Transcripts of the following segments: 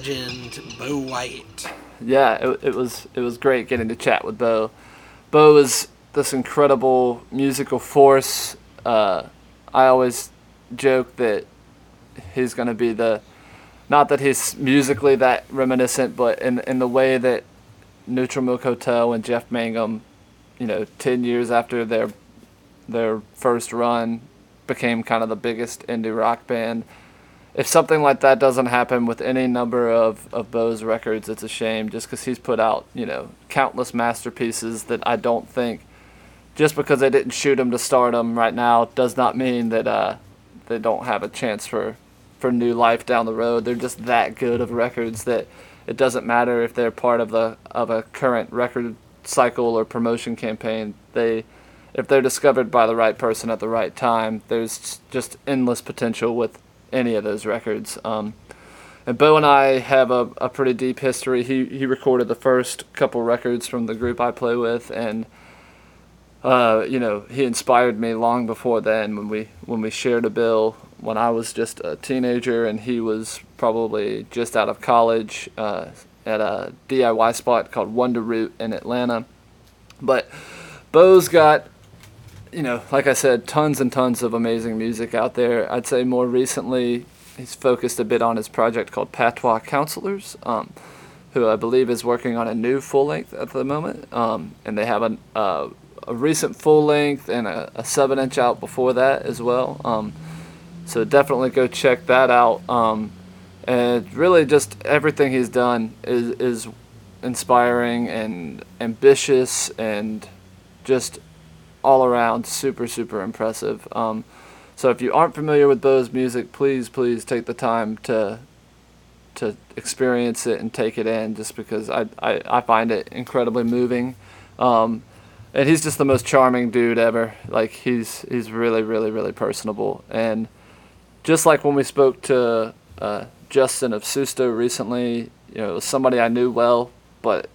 legend Bo White. Yeah, it, it was it was great getting to chat with Bo. Bo is this incredible musical force. Uh, I always joke that he's going to be the not that he's musically that reminiscent, but in in the way that Neutral Milk Hotel and Jeff Mangum, you know, ten years after their their first run, became kind of the biggest indie rock band. If something like that doesn't happen with any number of, of Bo's records, it's a shame just because he's put out, you know, countless masterpieces that I don't think, just because they didn't shoot him to stardom right now, does not mean that uh, they don't have a chance for, for new life down the road. They're just that good of records that it doesn't matter if they're part of the of a current record cycle or promotion campaign. They if they're discovered by the right person at the right time, there's just endless potential with any of those records. Um, and Bo and I have a, a pretty deep history. He he recorded the first couple records from the group I play with, and uh, you know he inspired me long before then when we when we shared a bill when I was just a teenager and he was probably just out of college uh, at a DIY spot called Wonder Root in Atlanta. But Bo's got you know, like I said, tons and tons of amazing music out there. I'd say more recently, he's focused a bit on his project called Patois Counselors, um, who I believe is working on a new full length at the moment. Um, and they have a, uh, a recent full length and a, a, seven inch out before that as well. Um, so definitely go check that out. Um, and really, just everything he's done is, is inspiring and ambitious and just all around super super impressive. Um, so if you aren't familiar with Bo's music, please please take the time to to experience it and take it in, just because I I, I find it incredibly moving. Um, and he's just the most charming dude ever. Like he's he's really really really personable and just like when we spoke to uh, Justin of Susto recently, you know, somebody I knew well, but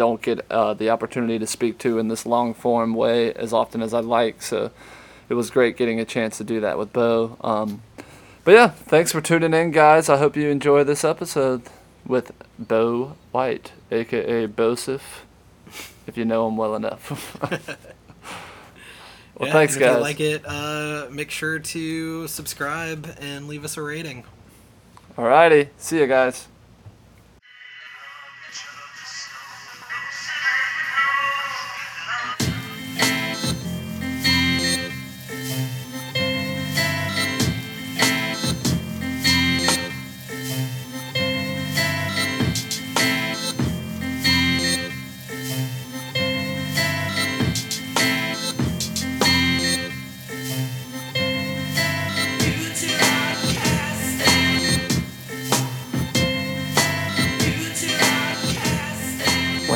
don't get uh, the opportunity to speak to in this long form way as often as I'd like. So it was great getting a chance to do that with Bo. Um, but yeah, thanks for tuning in, guys. I hope you enjoy this episode with Bo White, aka Bosif, if you know him well enough. well, yeah, thanks, if guys. If you like it, uh, make sure to subscribe and leave us a rating. Alrighty, see you guys.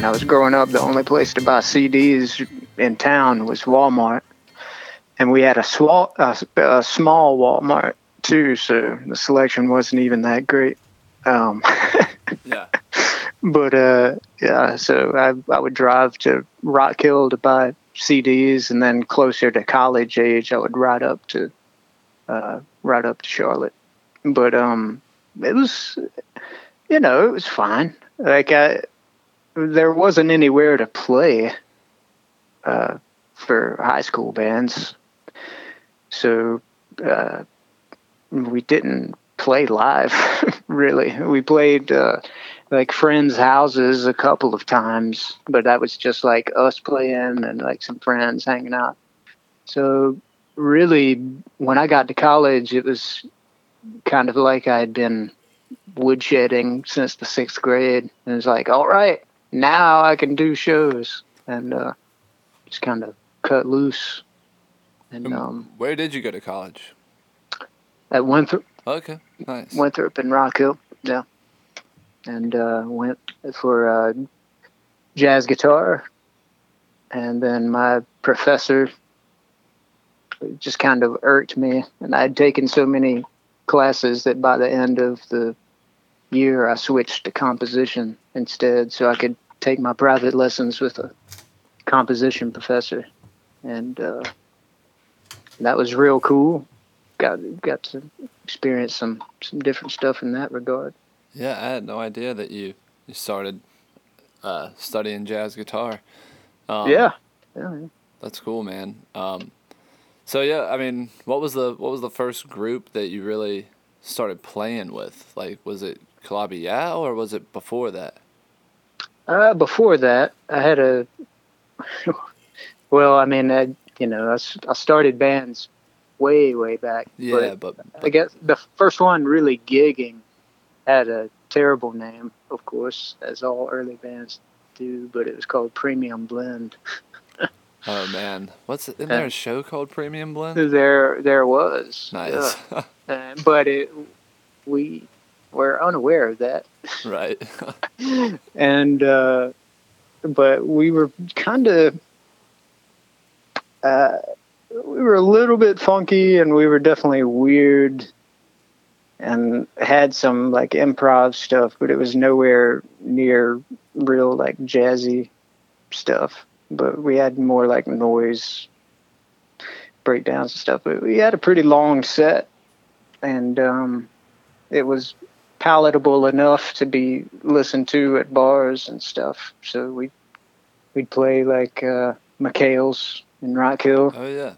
When I was growing up, the only place to buy CDs in town was Walmart, and we had a small a, a small Walmart too, so the selection wasn't even that great. Um, yeah. But uh, yeah, so I I would drive to Rock Hill to buy CDs, and then closer to college age, I would ride up to uh, ride up to Charlotte. But um, it was, you know, it was fine. Like I there wasn't anywhere to play uh, for high school bands, so uh, we didn't play live. really, we played uh, like friends' houses a couple of times, but that was just like us playing and like some friends hanging out. So really, when I got to college, it was kind of like I had been woodshedding since the sixth grade. And it was like, all right, now I can do shows and uh, just kind of cut loose. And um, where did you go to college? At Winthrop. Okay, nice. Winthrop and Rock Hill, yeah. And uh, went for uh, jazz guitar, and then my professor just kind of irked me, and I'd taken so many classes that by the end of the year I switched to composition instead, so I could take my private lessons with a composition professor, and uh, that was real cool. Got got to experience some some different stuff in that regard. Yeah, I had no idea that you you started uh, studying jazz guitar. Um, yeah. yeah. That's cool, man. Um, so yeah, I mean, what was the what was the first group that you really started playing with? Like, was it Calabi Yau or was it before that? Uh, before that, I had a. well, I mean, I, you know, I, I started bands way, way back. Yeah, but but, I guess the first one really gigging had a terrible name, of course, as all early bands do, but it was called Premium Blend. oh man, what's isn't there a show called Premium Blend? There, there was. Nice, yeah. Uh, but it, we were unaware of that. right? and uh, but we were kind of uh, we were a little bit funky and we were definitely weird and had some like improv stuff but it was nowhere near real like jazzy stuff but we had more like noise breakdowns and stuff but we had a pretty long set and um, it was palatable enough to be listened to at bars and stuff. So we we'd play like uh, McHale's in Rock Hill, oh yeah,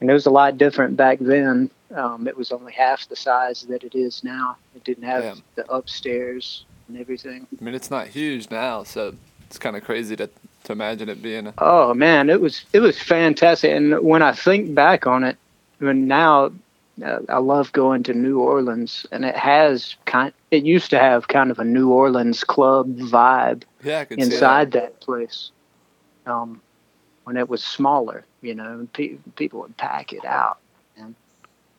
and it was a lot different back then. Um, it was only half the size that it is now. It didn't have Damn. the upstairs and everything. I mean it's not huge now, so it's kind of crazy to to imagine it being. A, Oh man, it was it was fantastic. And when I think back on it, when now uh, I love going to New Orleans, and it has kind. It used to have kind of a New Orleans club vibe. yeah, I can see inside that place um, when it was smaller, you know, pe- people would pack it out. And,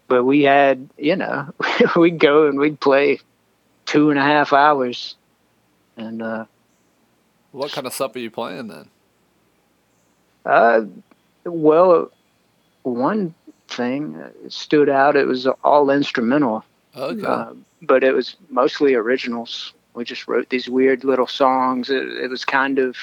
but we had, you know, we'd go and we'd play two and a half hours. And uh. What kind of stuff are you playing then? uh, well, one thing that stood out, it was all instrumental. Okay, Uh, but it was mostly originals. We just wrote these weird little songs. It, it was kind of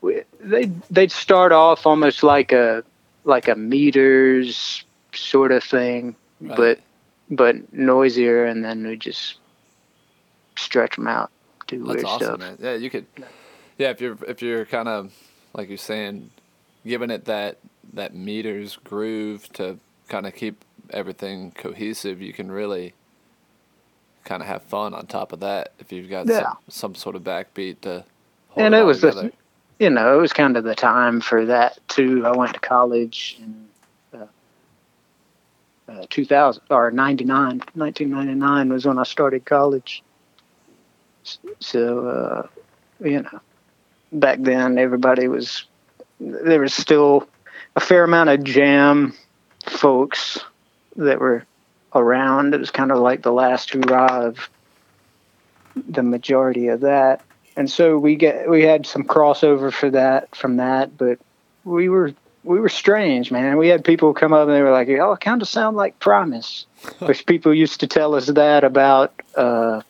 we, they they'd start off almost like a like a meters sort of thing, Right. but but noisier, and then we just stretch them out, do That's weird awesome, stuff. man. Yeah, you could. Yeah, if you're if you're kind of like you're saying, giving it that that meters groove to kind of keep everything cohesive, you can really kind of have fun on top of that if you've got Yeah. some, some sort of backbeat to. Hold And it it all was the- you know, it was kind of the time for that too. I went to college in uh, uh, 2000 or 99, 1999 was when I started college. So, uh, you know, back then everybody was, there was still a fair amount of jam folks that were around. It was kind of like the last hurrah of the majority of that. And so we get we had some crossover for that from that but we were we were strange man. We had people come up and they were like oh it kind of sound like Primus which people used to tell us that about uh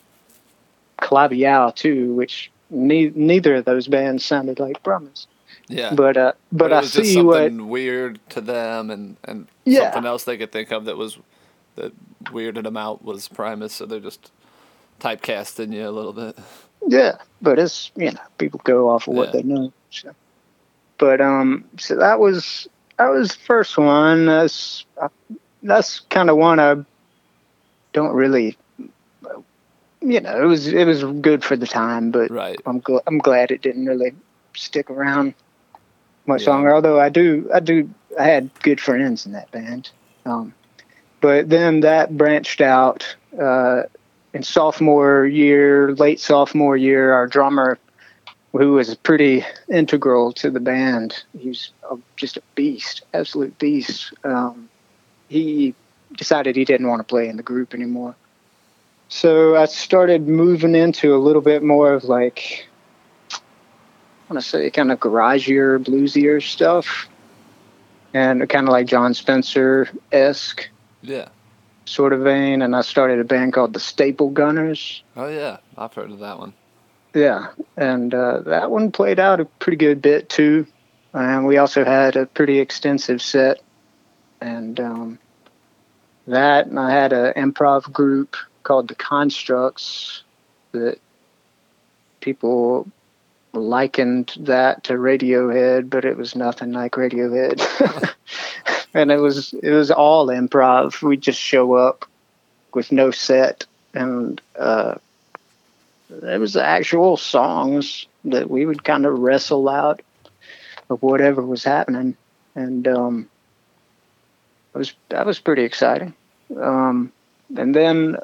Calabi-Yau too which ne- neither of those bands sounded like Primus Yeah. but uh but, it i was just see what something weird to them, and and Yeah. something else they could think of that was that weirded them out was Primus, so they're just typecasting you a little bit. Yeah, but it's you know people go off of what Yeah. they know. So. But um, so that was that was the first one. That's uh, that's kind of one I don't really, you know, it was it was good for the time, but Right. I'm gl- I'm glad it didn't really stick around much Yeah. longer. Although I do I do I had good friends in that band. Um, but then that branched out uh, in sophomore year, late sophomore year. Our drummer, who was pretty integral to the band, he was just a beast, absolute beast. Um, he decided he didn't want to play in the group anymore. So I started moving into a little bit more of like, want to say kind of garagier, bluesier stuff. And kind of like Jon Spencer esque Yeah. sort of vein. And I started a band called the Staple Gunners. Oh yeah, I've heard of that one. Yeah. And uh, that one played out a pretty good bit too. And we also had a pretty extensive set and um, that, and I had an improv group called the Constructs that people likened that to Radiohead, but it was nothing like Radiohead. and it was it was all improv. We just show up with no set, and uh, it was actual songs that we would kind of wrestle out of whatever was happening, and um, it was that was pretty exciting. Um, and then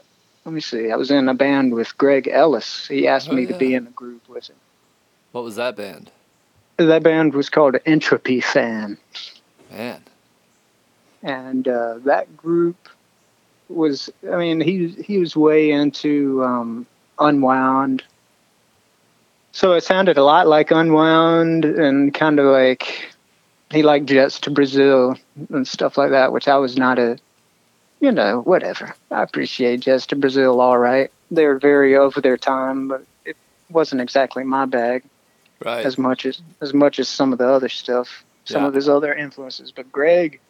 let me see, I was in a band with Greg Ellis. He asked Oh, me to be in a group with him. What was that band? That band was called Entropy Fan. Man. and uh, that group was i mean he he was way into um, unwound so it sounded a lot like unwound and kind of like he liked jets to brazil and stuff like that which i was not a you know whatever i appreciate jets to brazil all right they're very over their time but it wasn't exactly my bag Right. as much as as much as some of the other stuff, some Yeah. of his other influences. But Greg,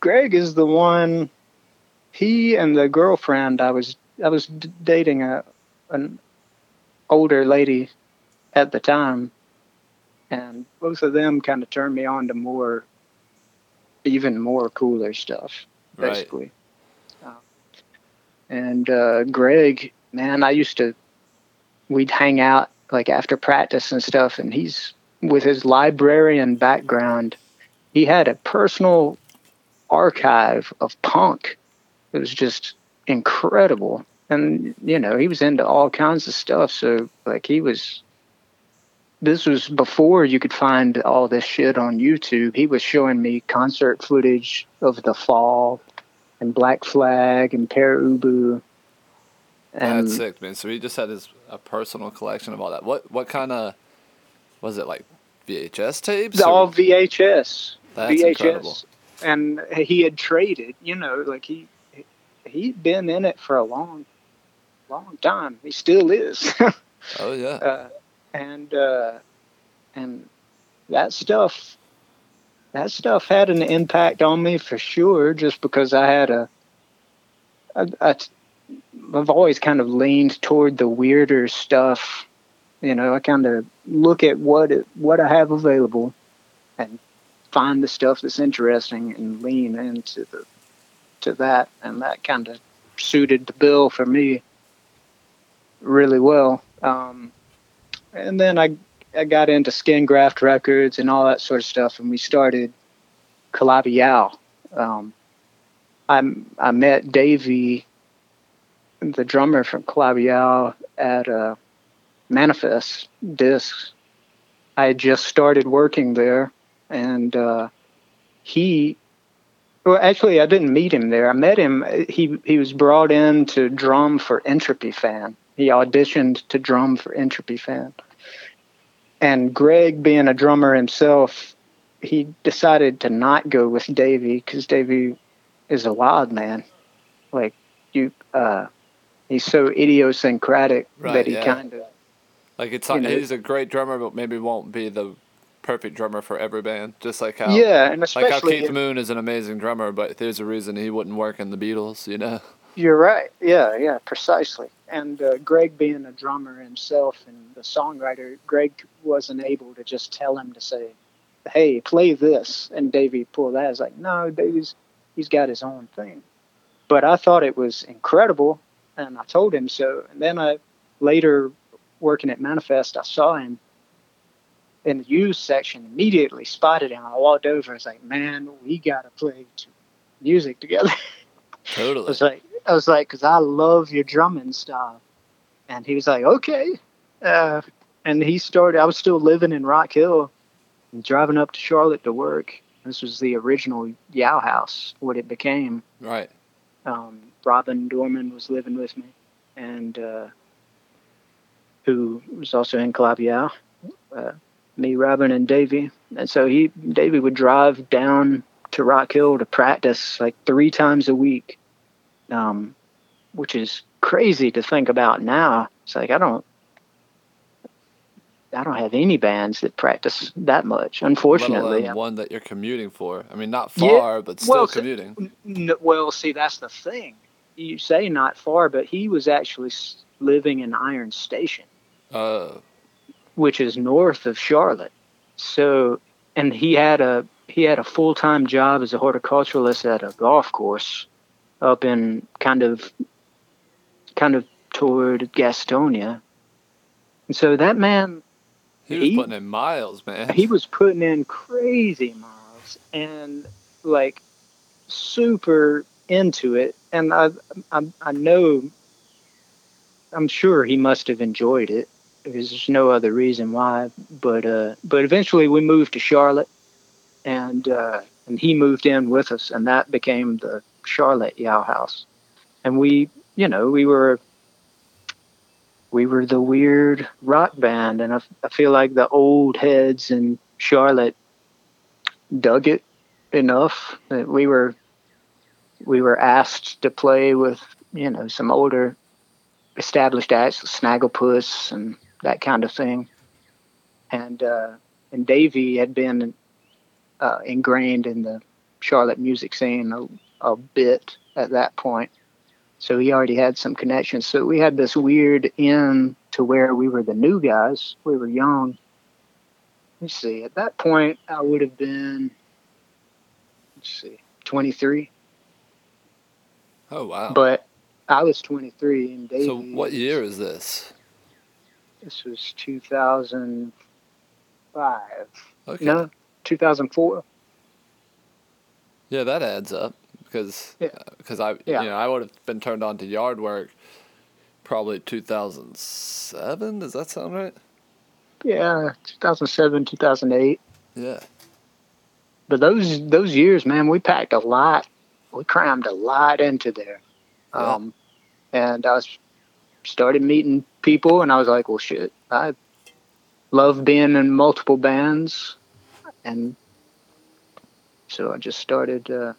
Greg is the one. He and the girlfriend I was I was d- dating a an older lady at the time, and both of them kind of turned me on to more, even more cooler stuff, Right. basically. Um, and uh, Greg, man, I used to we'd hang out like after practice and stuff and he's with his librarian background he had a personal archive of punk. It was just incredible. And you know he was into all kinds of stuff so like he was this was before you could find all this shit on youtube. He was showing me concert footage of the fall and black flag and Pere Ubu and That's sick, man. So he just had his a personal collection of all that. What what kind of was it like VHS tapes? It's or- all VHS. That's VHS. incredible. And he had traded, you know, like he he'd been in it for a long, long time. He still is. Oh yeah. uh, and uh, and that stuff that stuff had an impact on me for sure just because I had a I, I, I've always kind of leaned toward the weirder stuff. You know I kind of look at what it, what I have available and find the stuff that's interesting and lean into the to that. And that kind of suited the bill for me really well. Um, and then I I got into Skin Graft Records and all that sort of stuff, and we started Calabi-Yau. Um, I I met Davey, the drummer from Calabi-Yau, at uh, Manifest Discs. I just started working there, and uh, he. Well, actually, I didn't meet him there. I met him. He he was brought in to drum for Entropy Fan. He auditioned to drum for Entropy Fan and Greg, being a drummer himself, he decided to not go with Davey because Davey is a wild man. Like you, uh, he's so idiosyncratic Right, that he yeah. kind of Like it's you know- he's a great drummer, but maybe won't be the perfect drummer for every band. Just like how yeah, and like how especially Keith Moon is an amazing drummer, but there's a reason he wouldn't work in the Beatles. You know. You're right. Yeah, yeah, precisely. And uh, Greg, being a drummer himself and the songwriter, Greg wasn't able to just tell him to say, "Hey, play this," and Davey pull that. It's like, no, Davey's he's got his own thing. But I thought it was incredible, and I told him so. And then I later working at Manifest, I saw him in the used section. Immediately spotted him. I walked over. I was like, "Man, we gotta play t- music together." Totally. I was like, I was like, because I love your drumming style, and he was like, okay. Uh, and he started. I was still living in Rock Hill, and driving up to Charlotte to work. This was the original Yau House, what it became. Right. Um, Robin Dorman was living with me, and uh, who was also in Yau. Uh, me, Robin, and Davey. And so he, Davey, would drive down to Rock Hill to practice like three times a week, um, which is crazy to think about now. It's like I don't. I don't have any bands that practice that much. Unfortunately, one that you're commuting for. I mean, not Yeah, far, but still well, commuting. Well, see, that's the thing. You say not far, but he was actually living in Iron Station, Uh, which is north of Charlotte. So, and he had a he had a full time job as a horticulturalist at a golf course up in kind of kind of toward Gastonia. And so that man he was He- putting in miles, man. he was putting in crazy miles and like super into it and I, I i know i'm sure he must have enjoyed it. Because there's no other reason why but uh but eventually we moved to charlotte and uh and he moved in with us and that became the charlotte Yau house. And we you know we were we were the weird rock band and I, I feel like the old heads in charlotte dug it enough that we were we were asked to play with you know some older established acts snagglepuss and that kind of thing and uh and davey had been uh, ingrained in the charlotte music scene a, a bit at that point so he already had some connections. So we had this weird in to where we were the new guys. We were young. Let's see. At that point, I would have been, let's see, 23. Oh wow. But I was 23 and Davey. so what year is this? This was 2005. Okay. No, 2004. Yeah, that adds up because Yeah. Uh, because I Yeah. you know I would have been turned on to yard work probably 2007. Does that sound right? Yeah, 2007, 2008. Yeah. but those those years, man, we packed a lot. We crammed a lot into there. Yeah. Um, and I was started meeting people, and I was like, well, shit, I love being in multiple bands, and so I just started uh,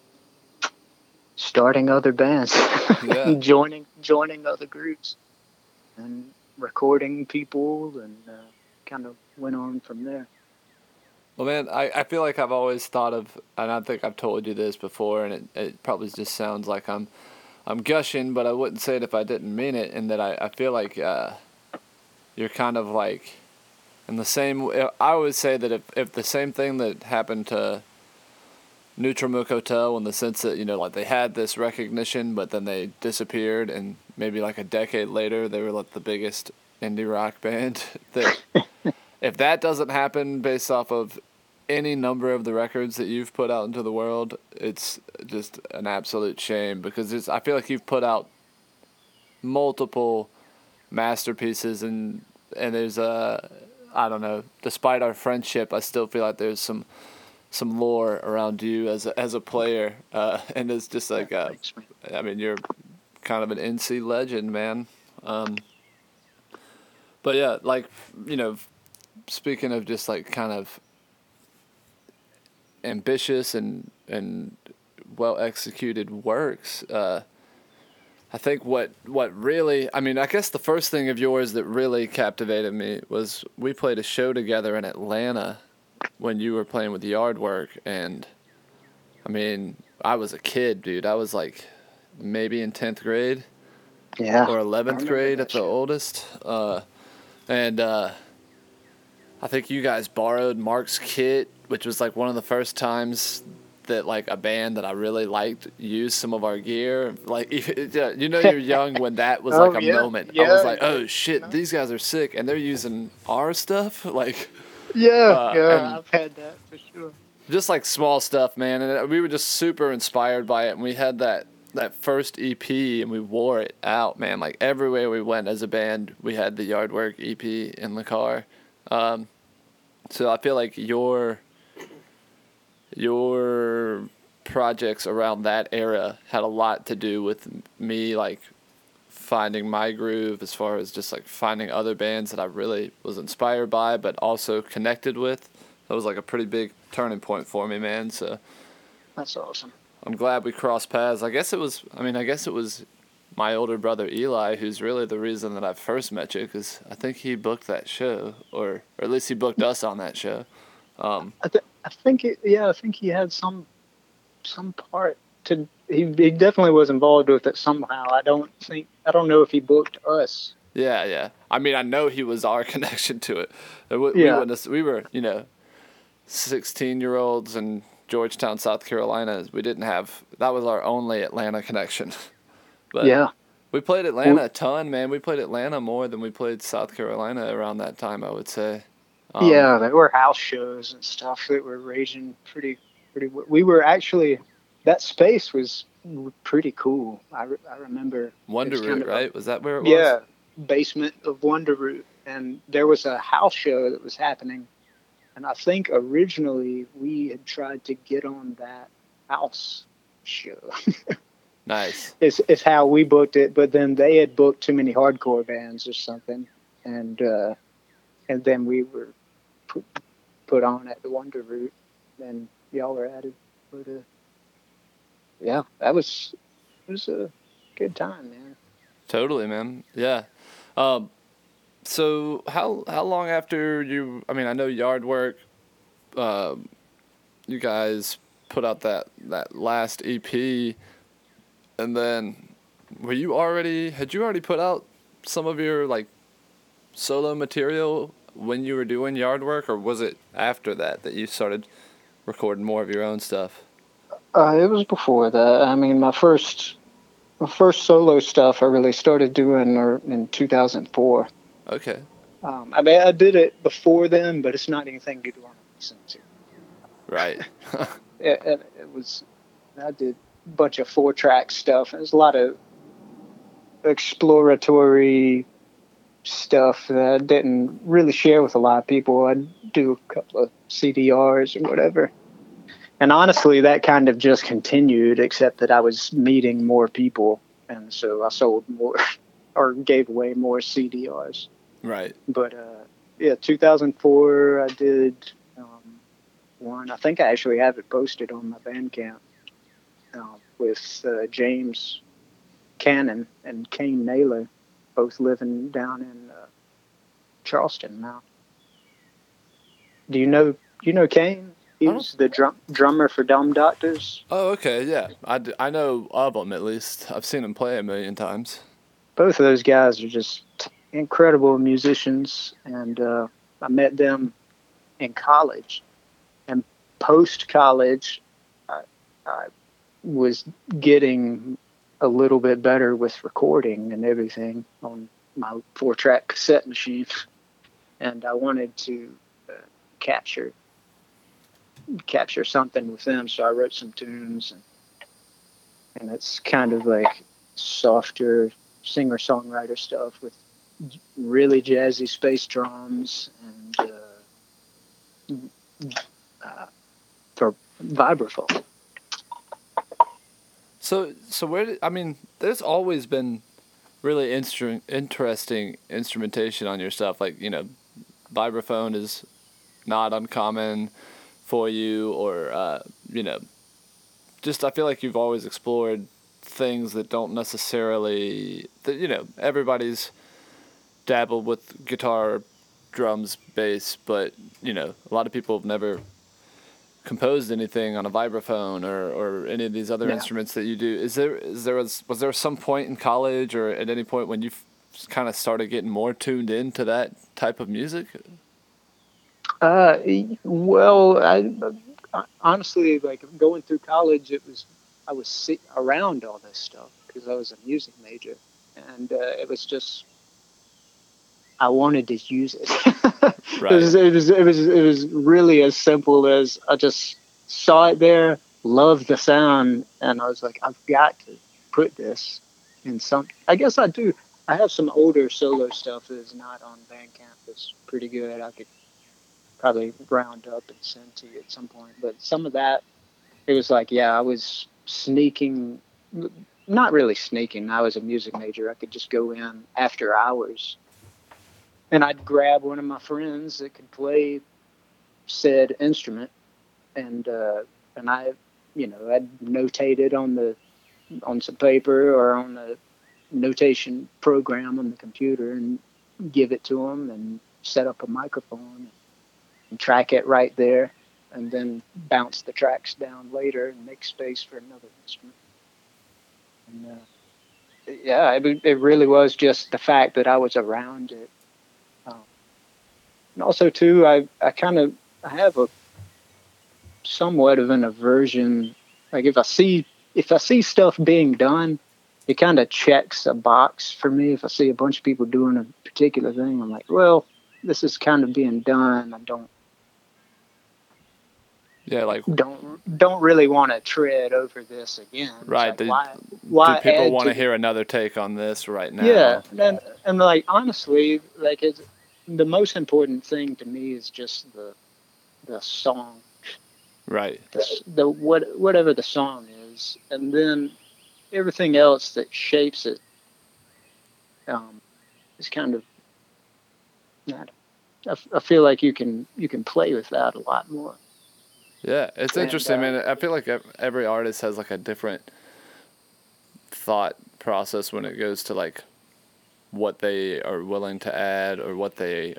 starting other bands, Yeah. joining joining other groups, and recording people, and uh, kind of went on from there. Well, man, I, I feel like I've always thought of, and I think I've told you this before, and it, it probably just sounds like I'm I'm gushing, but I wouldn't say it if I didn't mean it. And that I, I feel like uh, you're kind of like in the same. I would say that if, if the same thing that happened to Neutral Milk Hotel, in the sense that you know, like they had this recognition, but then they disappeared, and maybe like a decade later, they were like the biggest indie rock band. That if that doesn't happen based off of any number of the records that you've put out into the world, it's just an absolute shame because it's, I feel like you've put out multiple masterpieces and and there's a I don't know. Despite our friendship, I still feel like there's some some lore around you as a, as a player, uh, and it's just like uh, I mean, you're kind of an NC legend, man. Um, but yeah, like you know, speaking of just like kind of ambitious and and well executed works, uh, I think what what really I mean I guess the first thing of yours that really captivated me was we played a show together in Atlanta when you were playing with Yard Work and I mean I was a kid, dude. I was like maybe in tenth grade Yeah. or eleventh grade at the oldest. Uh, and uh, I think you guys borrowed Mark's kit, which was like one of the first times that like a band that I really liked used some of our gear. Like yeah, you know you're young when that was Oh, like a yeah. moment. I was like, oh shit, these guys are sick, and they're using our stuff. Like Yeah, Uh, yeah, I've had that for sure. just like small stuff, man. And we were just super inspired by it. And we had that that first EP, and we wore it out, man. Like everywhere we went as a band, we had the Yard Work EP in the car. Um, so I feel like your your projects around that era had a lot to do with me, like finding my groove as far as just like finding other bands that I really was inspired by, but also connected with. That was like a pretty big turning point for me, man. So That's awesome. I'm glad we crossed paths. I guess it was. I mean, I guess it was my older brother Eli, who's really the reason that I first met you, because I think he booked that show, or, or at least he booked us on that show. Um, I, th- I think it, yeah, I think he had some some part to. He, he definitely was involved with it somehow. I don't think I don't know if he booked us. yeah, yeah. I mean, I know he was our connection to it. We, Yeah. we, we were, you know, sixteen-year-olds in Georgetown, South Carolina. We didn't have that was our only Atlanta connection. But yeah, We played Atlanta a ton, man. We played Atlanta more than we played South Carolina around that time, I would say. Um, yeah, there were house shows and stuff that were raging pretty pretty. We were actually that space was pretty cool. I, re- I remember. Wonder Root, kind of right? Was that where it was? Yeah, basement of Wonder Root, and there was a house show that was happening, and I think originally we had tried to get on that house show. Nice. is is how we booked it, but then they had booked too many hardcore bands or something, and uh, and then we were put, put on at the Wonder Root, and y'all were added. But uh, yeah, that was it was a good time, man. Totally, man. Yeah. Um, so how how long after you? I mean, I know Yard Work. Uh, you guys put out that that last EP, and then were you already had you already put out some of your like solo material when you were doing Yard Work, or was it after that that you started recording more of your own stuff? Uh, it was before that. I mean, my first my first solo stuff I really started doing or in 2004. Okay. Um, I mean, I did it before then, but it's not anything you'd want to listen to. Right. it, it, it was I did bunch of four track stuff. There's a lot of exploratory stuff that I didn't really share with a lot of people. I'd do a couple of CDRs or whatever. And honestly, that kind of just continued, except that I was meeting more people, and so I sold more or gave away more CDRs right. but uh, yeah, 2004 I did um, one. I think I actually have it posted on my Bandcamp uh, with uh, James Cannon and Kane Naylor, both living down in uh, Charleston now. Do you know you know Kane? He was the drum, drummer for Dumb Doctors. Oh, okay, yeah. I, d- I know of them at least. I've seen them play a million times. both of those guys are just incredible musicians and uh, i met them in college and post college I, I was getting a little bit better with recording and everything on my four track cassette machine and i wanted to uh, capture capture something with them so i wrote some tunes and and it's kind of like softer singer songwriter stuff with really jazzy space drums and uh, uh, for vibraphone. So, so where I mean? There's always been really instru- interesting instrumentation on your stuff. Like you know, vibraphone is not uncommon for you, or uh, you know, just I feel like you've always explored things that don't necessarily that you know everybody's dabbled with guitar, drums, bass, but you know a lot of people have never composed anything on a vibraphone or, or any of these other Yeah. instruments that you do. Is there is there was was there some point in college or at any point when you kind of started getting more tuned into that type of music? Uh, well, I, honestly, like going through college, it was I was around all this stuff because I was a music major, and uh, it was just I wanted to use it. Right. it, was, it was it was it was really as simple as I just saw it there, loved the sound, and I was like, I've got to put this in some. I guess I do. I have some older solo stuff that is not on Bandcamp. That's pretty good. I could probably round up and send to you at some point. But some of that, it was like, yeah, I was sneaking, not really sneaking. I was a music major. I could just go in after hours and I'd grab one of my friends that could play said instrument and, uh, and I, you know, I'd notate it on the, on some paper or on the notation program on the computer and give it to them and set up a microphone and track it right there and then bounce the tracks down later and make space for another instrument. And, uh, yeah, it, it really was just the fact that I was around it. And also, too, I, I kind of I have a somewhat of an aversion. Like if I see if I see stuff being done, it kind of checks a box for me. If I see a bunch of people doing a particular thing, I'm like, well, this is kind of being done. I don't yeah, like don't don't really want to tread over this again. Right. Like, do, why, why do people want to hear another take on this right now? Yeah, and and like honestly, like it's the most important thing to me is just the the song. Right. The, the what whatever the song is, and then everything else that shapes it um, is kind of not. I, I feel like you can you can play with that a lot more. Yeah, it's And, interesting, uh, man. I feel like every artist has like a different thought process when it goes to like what they are willing to add or what they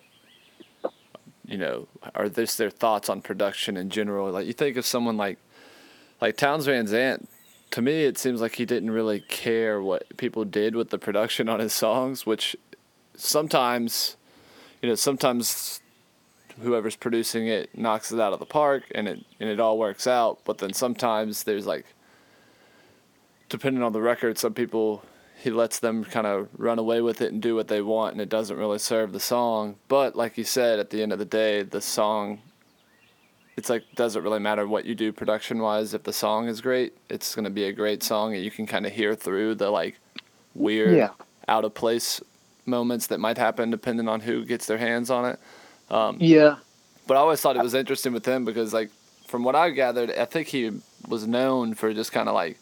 you know are this their thoughts on production in general? Like you think of someone like like Townes Van Zandt to me it seems like he didn't really care what people did with the production on his songs which sometimes you know sometimes whoever's producing it knocks it out of the park and it and it all works out but then sometimes there's like depending on the record some people he lets them kind of run away with it and do what they want and it doesn't really serve the song but like you said at the end of the day the song it's like doesn't really matter what you do production wise if the song is great it's going to be a great song and you can kind of hear through the like weird Yeah. out of place moments that might happen depending on who gets their hands on it um, Yeah. but I always thought it was interesting with him because, like, from what I gathered, I think he was known for just kind of like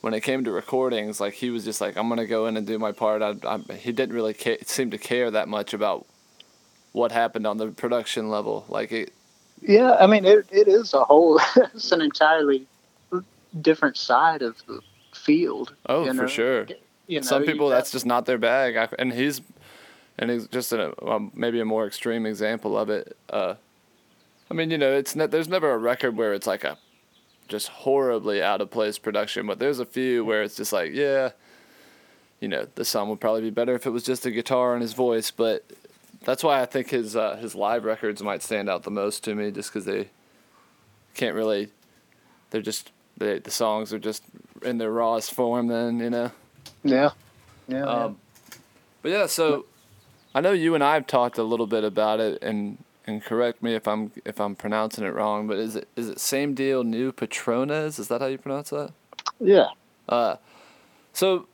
when it came to recordings, like he was just like, I'm gonna go in and do my part. I, I, he didn't really ca- seem to care that much about what happened on the production level. Like it, Yeah, I mean, it, it is a whole, it's an entirely different side of the field. oh, you for sure. You know, Some people that's just not their bag, I, and he's and he's just a um, maybe a more extreme example of it. Uh, I mean, you know, it's ne- there's never a record where it's like a just horribly out of place production, but there's a few where it's just like, yeah, you know, the song would probably be better if it was just a guitar and his voice, but that's why I think his uh, his live records might stand out the most to me, just because they can't really, they're just they, the songs are just in their rawest form. Then you know. Yeah. Yeah. Um, but yeah, so I know you and I have talked a little bit about it, and and correct me if I'm if I'm pronouncing it wrong. But is it is it same deal? New Patronas? Is that how you pronounce that? yeah. Uh, so,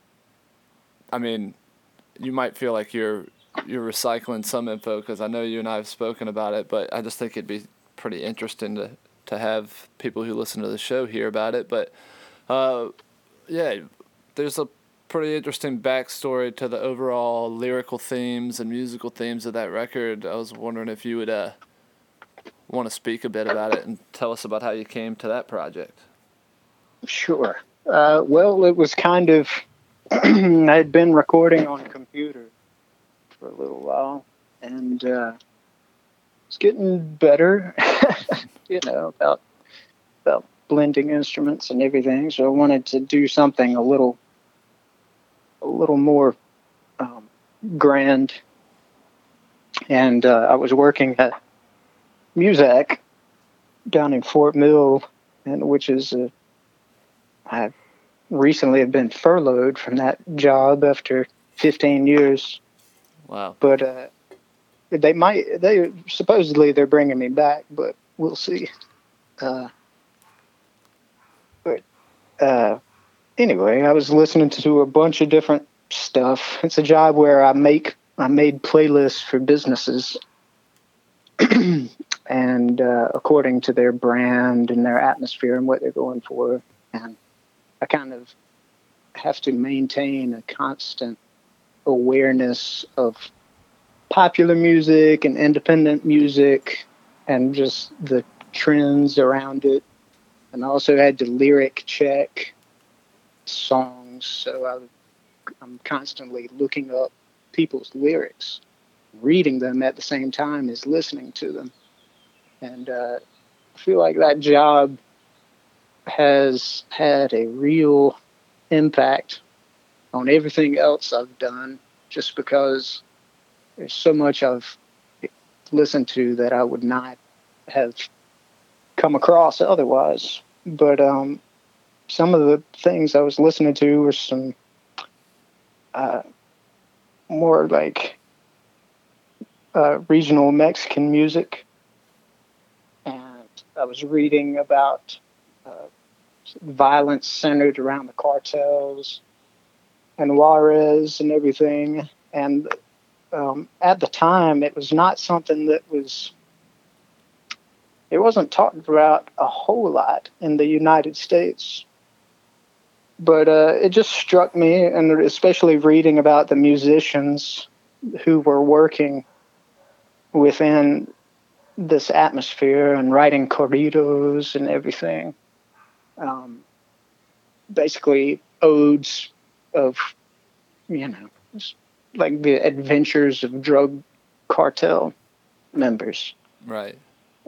I mean, you might feel like you're you're recycling some info because I know you and I have spoken about it, but I just think it'd be pretty interesting to to have people who listen to the show hear about it. But uh, yeah, there's a pretty interesting backstory to the overall lyrical themes and musical themes of that record. I was wondering if you would uh, want to speak a bit about it and tell us about how you came to that project. Sure. Uh, well, it was kind of, I'd been recording on computer for a little while, and uh, it's getting better, you know, about about blending instruments and everything. So I wanted to do something a little, a little more um, grand. And uh, I was working at Muzak down in Fort Mill, and which is a I recently have been furloughed from that job after 15 years, Wow. but uh, they might they supposedly they're bringing me back, but we'll see. Uh, but uh, anyway, I was listening to a bunch of different stuff. It's a job where I make I made playlists for businesses. and uh, according to their brand and their atmosphere and what they're going for, and I kind of have to maintain a constant awareness of popular music and independent music and just the trends around it. And I also had to lyric check songs. So I I'm constantly looking up people's lyrics, reading them at the same time as listening to them, and uh, I feel like that job has had a real impact on everything else I've done, just because there's so much I've listened to that I would not have come across otherwise. But um, some of the things I was listening to were some uh, more like uh, regional Mexican music, and I was reading about uh, violence centered around the cartels and Juarez and everything. And um, at the time, it was not something that was it wasn't talked about a whole lot in the United States. But uh, it just struck me, and especially reading about the musicians who were working within this atmosphere and writing corridos and everything. Um, basically, odes of, you know, like the adventures of drug cartel members. Right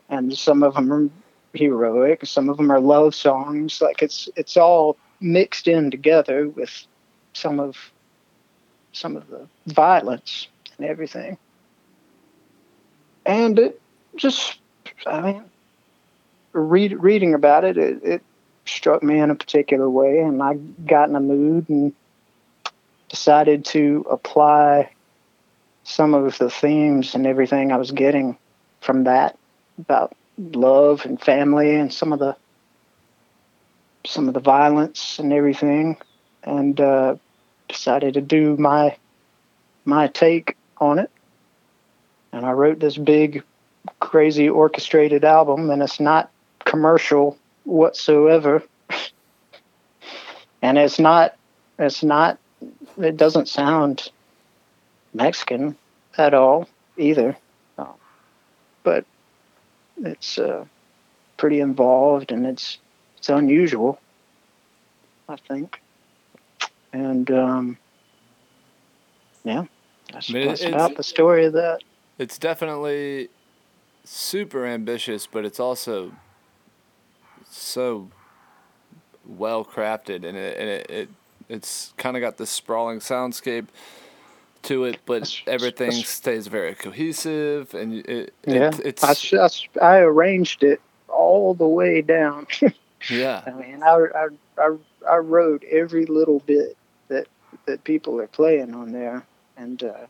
and some of them are heroic, some of them are love songs. Like it's it's all mixed in together with some of some of the violence and everything. And it just, I mean, read, reading about it, it, it struck me in a particular way, and I got in a mood and decided to apply some of the themes and everything I was getting from that about love and family and some of the some of the violence and everything, and uh, decided to do my my take on it. And I wrote this big, crazy orchestrated album, and it's not commercial whatsoever. and it's not it's not it doesn't sound Mexican at all either. but it's uh, pretty involved and it's it's unusual, I think. And um, yeah, that's, I mean, that's about the story of that. It's definitely super ambitious, but it's also so well crafted, and it, and it, it it's kind of got this sprawling soundscape to it, but everything stays very cohesive, and it, yeah, it, it's. I, I, I, arranged it all the way down. yeah, I mean, I, I, I, I wrote every little bit that that people are playing on there, and uh,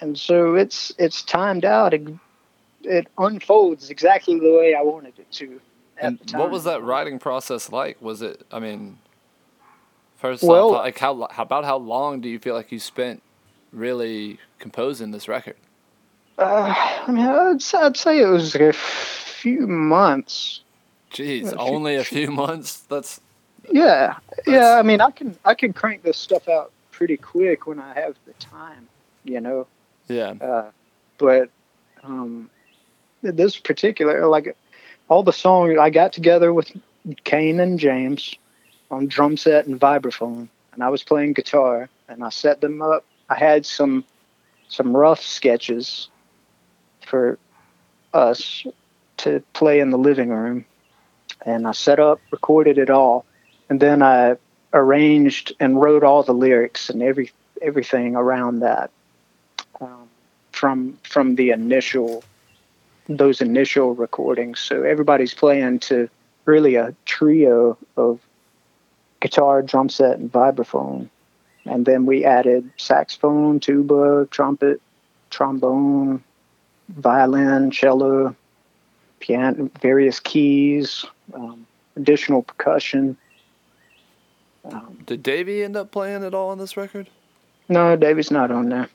and so it's it's timed out. It, it unfolds exactly the way I wanted it to. and what was that writing process like? Was it? I mean, First well, off, like how, how about how long do you feel like you spent really composing this record? Uh, I mean, I'd, I'd say it was a few months. Jeez, only a few months. That's yeah, that's... yeah. I mean, I can I can crank this stuff out pretty quick when I have the time, you know. Yeah. Uh, but um, this particular, like all the songs, I got together with Kane and James on drum set and vibraphone, and I was playing guitar, and I set them up. I had some some rough sketches for us to play in the living room, and I set up, recorded it all, and then I arranged and wrote all the lyrics and every everything around that um, from from the initial those initial recordings. So everybody's playing to really a trio of guitar, drum set, and vibraphone. And then we added saxophone, tuba, trumpet, trombone, violin, cello, piano, various keys, um, additional percussion. Um, Did Davey end up playing at all on this record? No, Davey's not on there.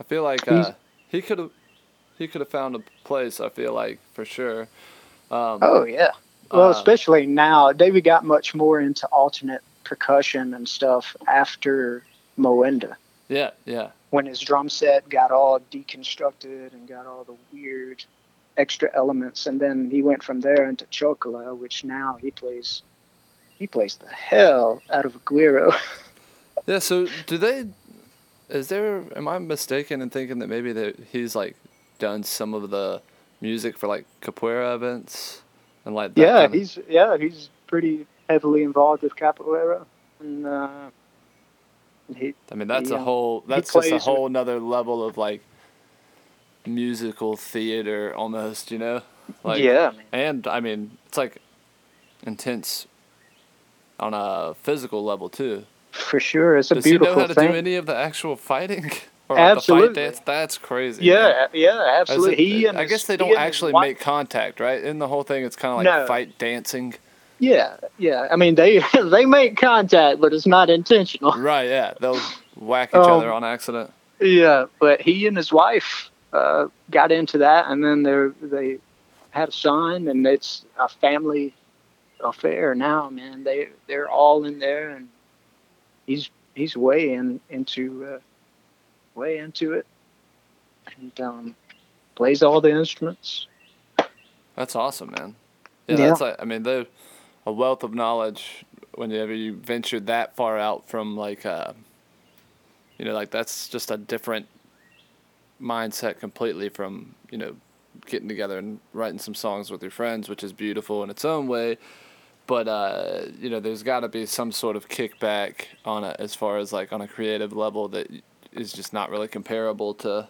I feel like uh, he could have he could have found a place. I feel like for sure. Um, oh yeah. Well, uh, especially now, David got much more into alternate percussion and stuff after Moenda. Yeah, yeah. When his drum set got all deconstructed and got all the weird extra elements, and then he went from there into Chocola, which now he plays. He plays the hell out of Guiro. Yeah. So do they? Is there? Am I mistaken in thinking that maybe that he's like done some of the music for like capoeira events and like that yeah, kinda- he's yeah he's pretty heavily involved with capoeira, and uh, he I mean, that's Yeah. a whole. That's just a whole nother level of like musical theater, almost. You know, like yeah and I mean, it's like intense on a physical level too. for sure. It's a Does he know beautiful how to thing. do any of the actual fighting or like, the fight dance? That's crazy. man. yeah, yeah, absolutely. it- he and I guess they don't actually make contact, right? In the whole thing, it's kind of like No. fight dancing. Yeah, yeah. I mean, they they make contact, but it's not intentional. Right? Yeah, they'll whack each Um, other on accident. Yeah, but he and his wife uh, got into that, and then they they had a son, and it's a family affair now. Man, they they're all in there, and he's he's way in into uh, way into it, and um, plays all the instruments. That's awesome, man. Yeah, Yeah. that's like I mean, they're a wealth of knowledge whenever you venture that far out from like uh you know, like that's just a different mindset completely from, you know, getting together and writing some songs with your friends, which is beautiful in its own way. But uh, you know, there's got to be some sort of kickback on it as far as like on a creative level that is just not really comparable to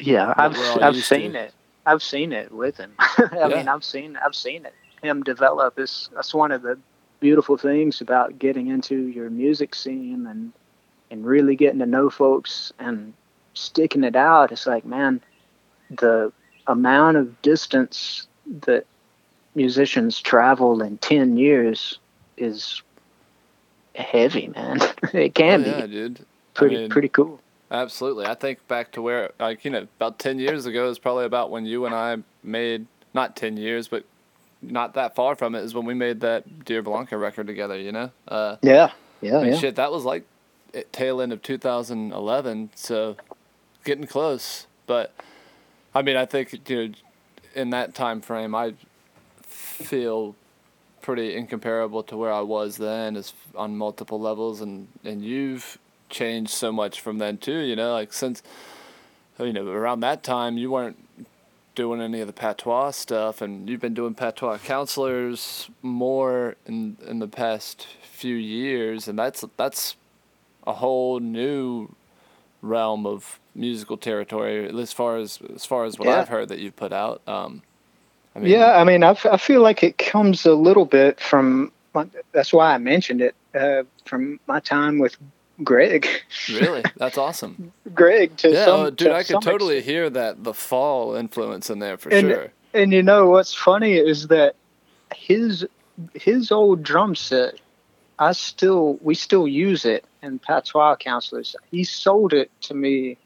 Yeah, I've I've used to. seen it. I've seen it with him. I Yeah. mean, I've seen I've seen it. Him develop is that's one of the beautiful things about getting into your music scene and and really getting to know folks and sticking it out. It's like, man, the amount of distance that musicians travel in ten years is heavy, man. it can Oh, yeah, be dude. pretty mean- pretty cool. Absolutely. I think back to where, like, you know, about 10 years ago is probably about when you and I made, not 10 years, but not that far from it, is when we made that Dear Blanca record together, you know? Uh, Yeah, yeah, I mean, yeah. shit, that was like tail end of 2011, so getting close. But, I mean, I think, you know, in that time frame, I feel pretty incomparable to where I was then as on multiple levels and and you've changed so much from then too you know like since you know around that time you weren't doing any of the patois stuff and you've been doing patois counselors more in in the past few years and that's that's a whole new realm of musical territory as far as as far as what Yeah. I've heard that you've put out um I mean, yeah, I mean, I, f- I feel like it comes a little bit from. That's why I mentioned it uh, from my time with Greg. really that's awesome Greg to Yeah, some. oh, dude, to I could totally extent. hear that the fall influence in there for And- sure. And you know what's funny is that his his old drum set, I still we still use it in patois counselors. He sold it to me.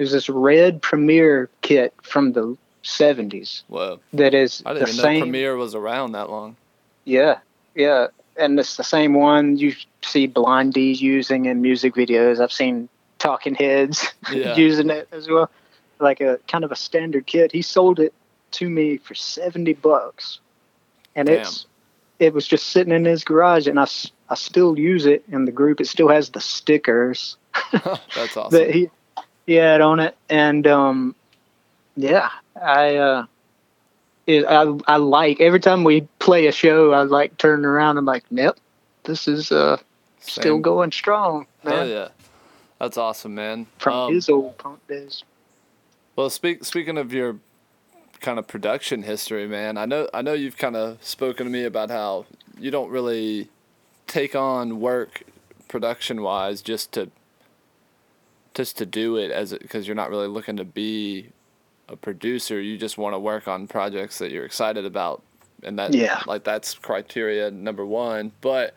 It was this red Premier kit from the '70s Whoa, that is I the didn't even same. know Premier was around that long. Yeah, yeah, and it's the same one you see Blondie using in music videos. I've seen Talking Heads Yeah. using it as well, like a kind of a standard kit. He sold it to me for seventy bucks, and Damn. it's it was just sitting in his garage, and I, I still use it in the group. It still has the stickers That's awesome. that he had on it, and um, yeah, I uh, it, I I like every time we play a show, I like turning around. I'm like, yep, this is uh still going strong, man. Hell yeah, that's awesome, man. From Um, his old punk days. Well, speak, speaking of your kind of production history, man, I know I know you've kind of spoken to me about how you don't really take on work production wise just to just to do it as because you're not really looking to be a producer. You just want to work on projects that you're excited about, and that Yeah. like that's criteria number one. But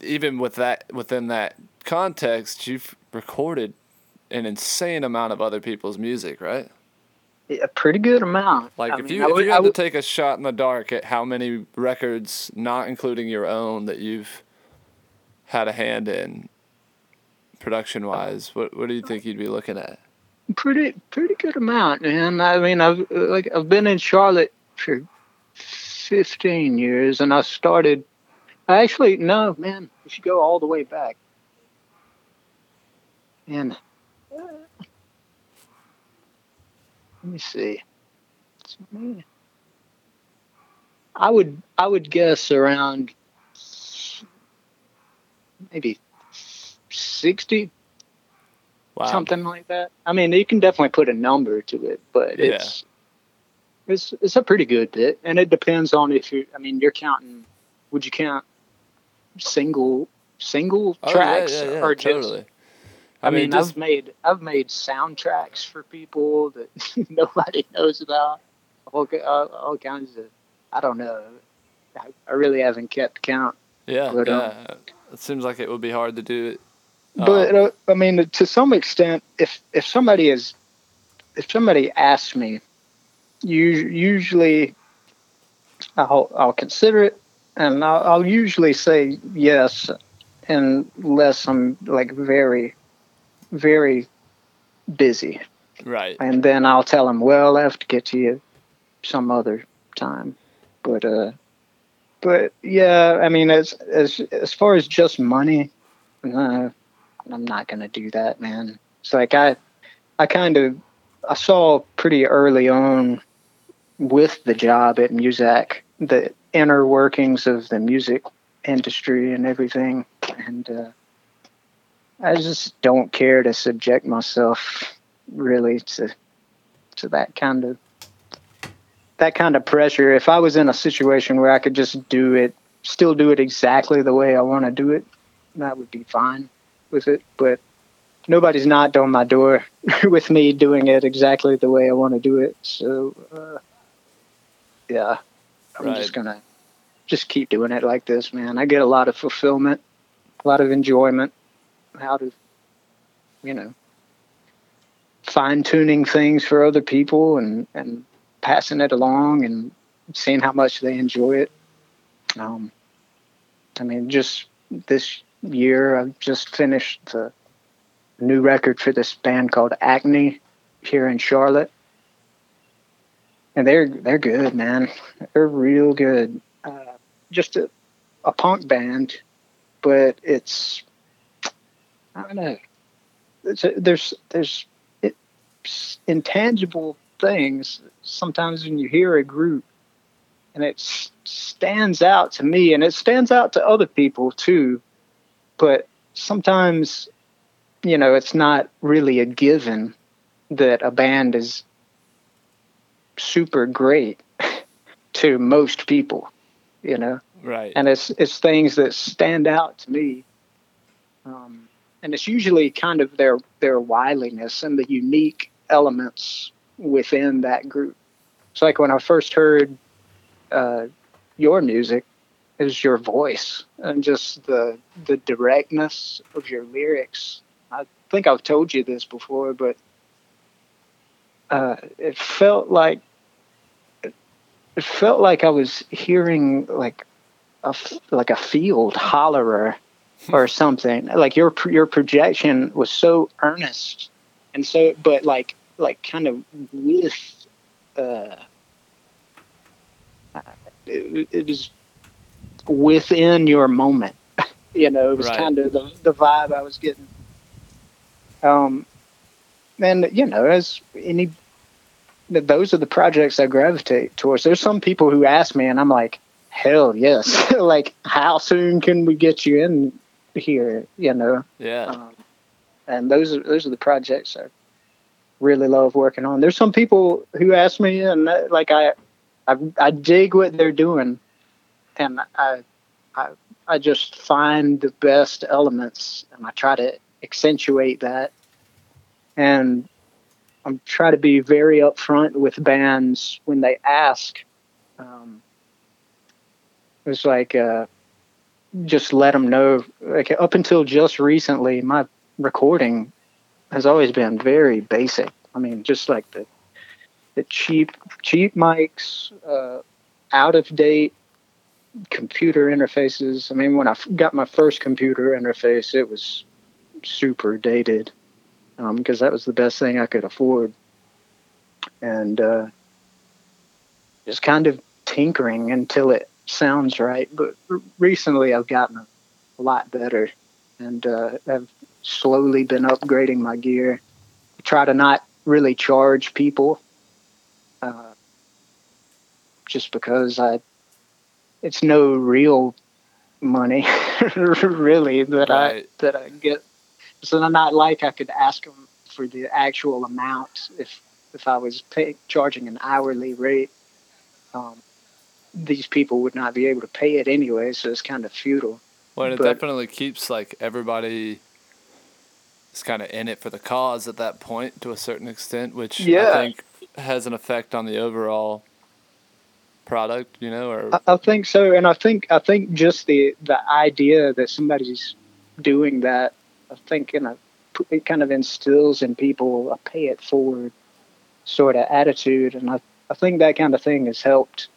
even with that within that context, you've recorded an insane amount of other people's music, right? A pretty good amount. Like I if you if would- you had to take a shot in the dark at how many records, not including your own, that you've had a hand in, production wise, what what do you think you'd be looking at? pretty pretty good amount, man. I mean, I've like I've been in Charlotte for fifteen years, and I started. I actually no, man. If should go all the way back, And uh, let me see. I would I would guess around maybe sixty, Wow. something like that. I mean, you can definitely put a number to it, but Yeah. it's it's it's a pretty good bit, and it depends on if you. I mean, you're counting. Would you count single single Oh, tracks yeah, yeah, or just? totally. I, mean, just I've made I've made soundtracks for people that nobody knows about. All, all, all kinds of I don't know. I, I really haven't kept count. yeah, but, um, yeah. It seems like it would be hard to do it. But Um, uh, I mean, to some extent, if if somebody is if somebody asks me, you usually I'll I'll consider it, and I'll, I'll usually say yes, unless I'm like very very busy. right. and then I'll tell them, well, I have to get to you some other time. But uh, but yeah, I mean, as as as far as just money, uh, I'm not gonna do that, man. It's like I I kind of I saw pretty early on with the job at Muzak the inner workings of the music industry and everything, and uh, I just don't care to subject myself really to to that kind of that kind of pressure. If I was in a situation where I could just do it, still do it exactly the way I want to do it, that would be fine with it. But nobody's knocked on my door with me doing it exactly the way I want to do it. So uh, yeah, I'm Right. just gonna just keep doing it like this, man. I get a lot of fulfillment, a lot of enjoyment out of you know fine tuning things for other people and and passing it along and seeing how much they enjoy it. Um, I mean, just this year, I've just finished the new record for this band called Acne here in Charlotte, and they're they're good, man. They're real good. Uh, just a, a punk band, but it's I don't know. It's a, there's there's it's intangible things sometimes when you hear a group and it stands out to me and it stands out to other people too but sometimes you know it's not really a given that a band is super great to most people you know Right. and it's it's things that stand out to me. Um, and it's usually kind of their their wiliness and the unique elements within that group. It's like when I first heard uh, your music, is your voice and just the the directness of your lyrics. I think I've told you this before, but uh, it felt like it felt like I was hearing like a like a field hollerer or something. Like your your projection was so earnest and so, but like like kind of with uh, it, it was within your moment. you know, it was Right. kind of the the vibe I was getting. Um, and you know, as any those are the projects I gravitate towards. There's some people who ask me, and I'm like, hell yes. like, how soon can we get you in here? You know, yeah. um, and those are those are the projects I really love working on. There's some people who ask me, and uh, like I, I, I dig what they're doing, and I, I, I just find the best elements, and I try to accentuate that, and I'm try to be very upfront with bands when they ask. Um, it's like uh, just let them know. Like up until just recently, my recording has always been very basic. I mean, just like the the cheap cheap mics, uh, out of date computer interfaces. I mean, when I got my first computer interface, it was super dated because that was the best thing I could afford, and uh, just kind of tinkering until it sounds right. But recently, I've gotten a lot better, and uh, I've slowly been upgrading my gear. Try to not really charge people, uh, just because I, it's no real money, really that Right. I that I get. So I'm not like I could ask them for the actual amount if if I was pay, charging an hourly rate. Um, these people would not be able to pay it anyway, so it's kind of futile. Well, it But- definitely keeps like everybody is kind of in it for the cause at that point to a certain extent, which I Yeah. think has an effect on the overall product, you know, or I, I think so, and I think I think just the the idea that somebody's doing that, I think in a it kind of instills in people a pay it forward sort of attitude, and I I think that kind of thing has helped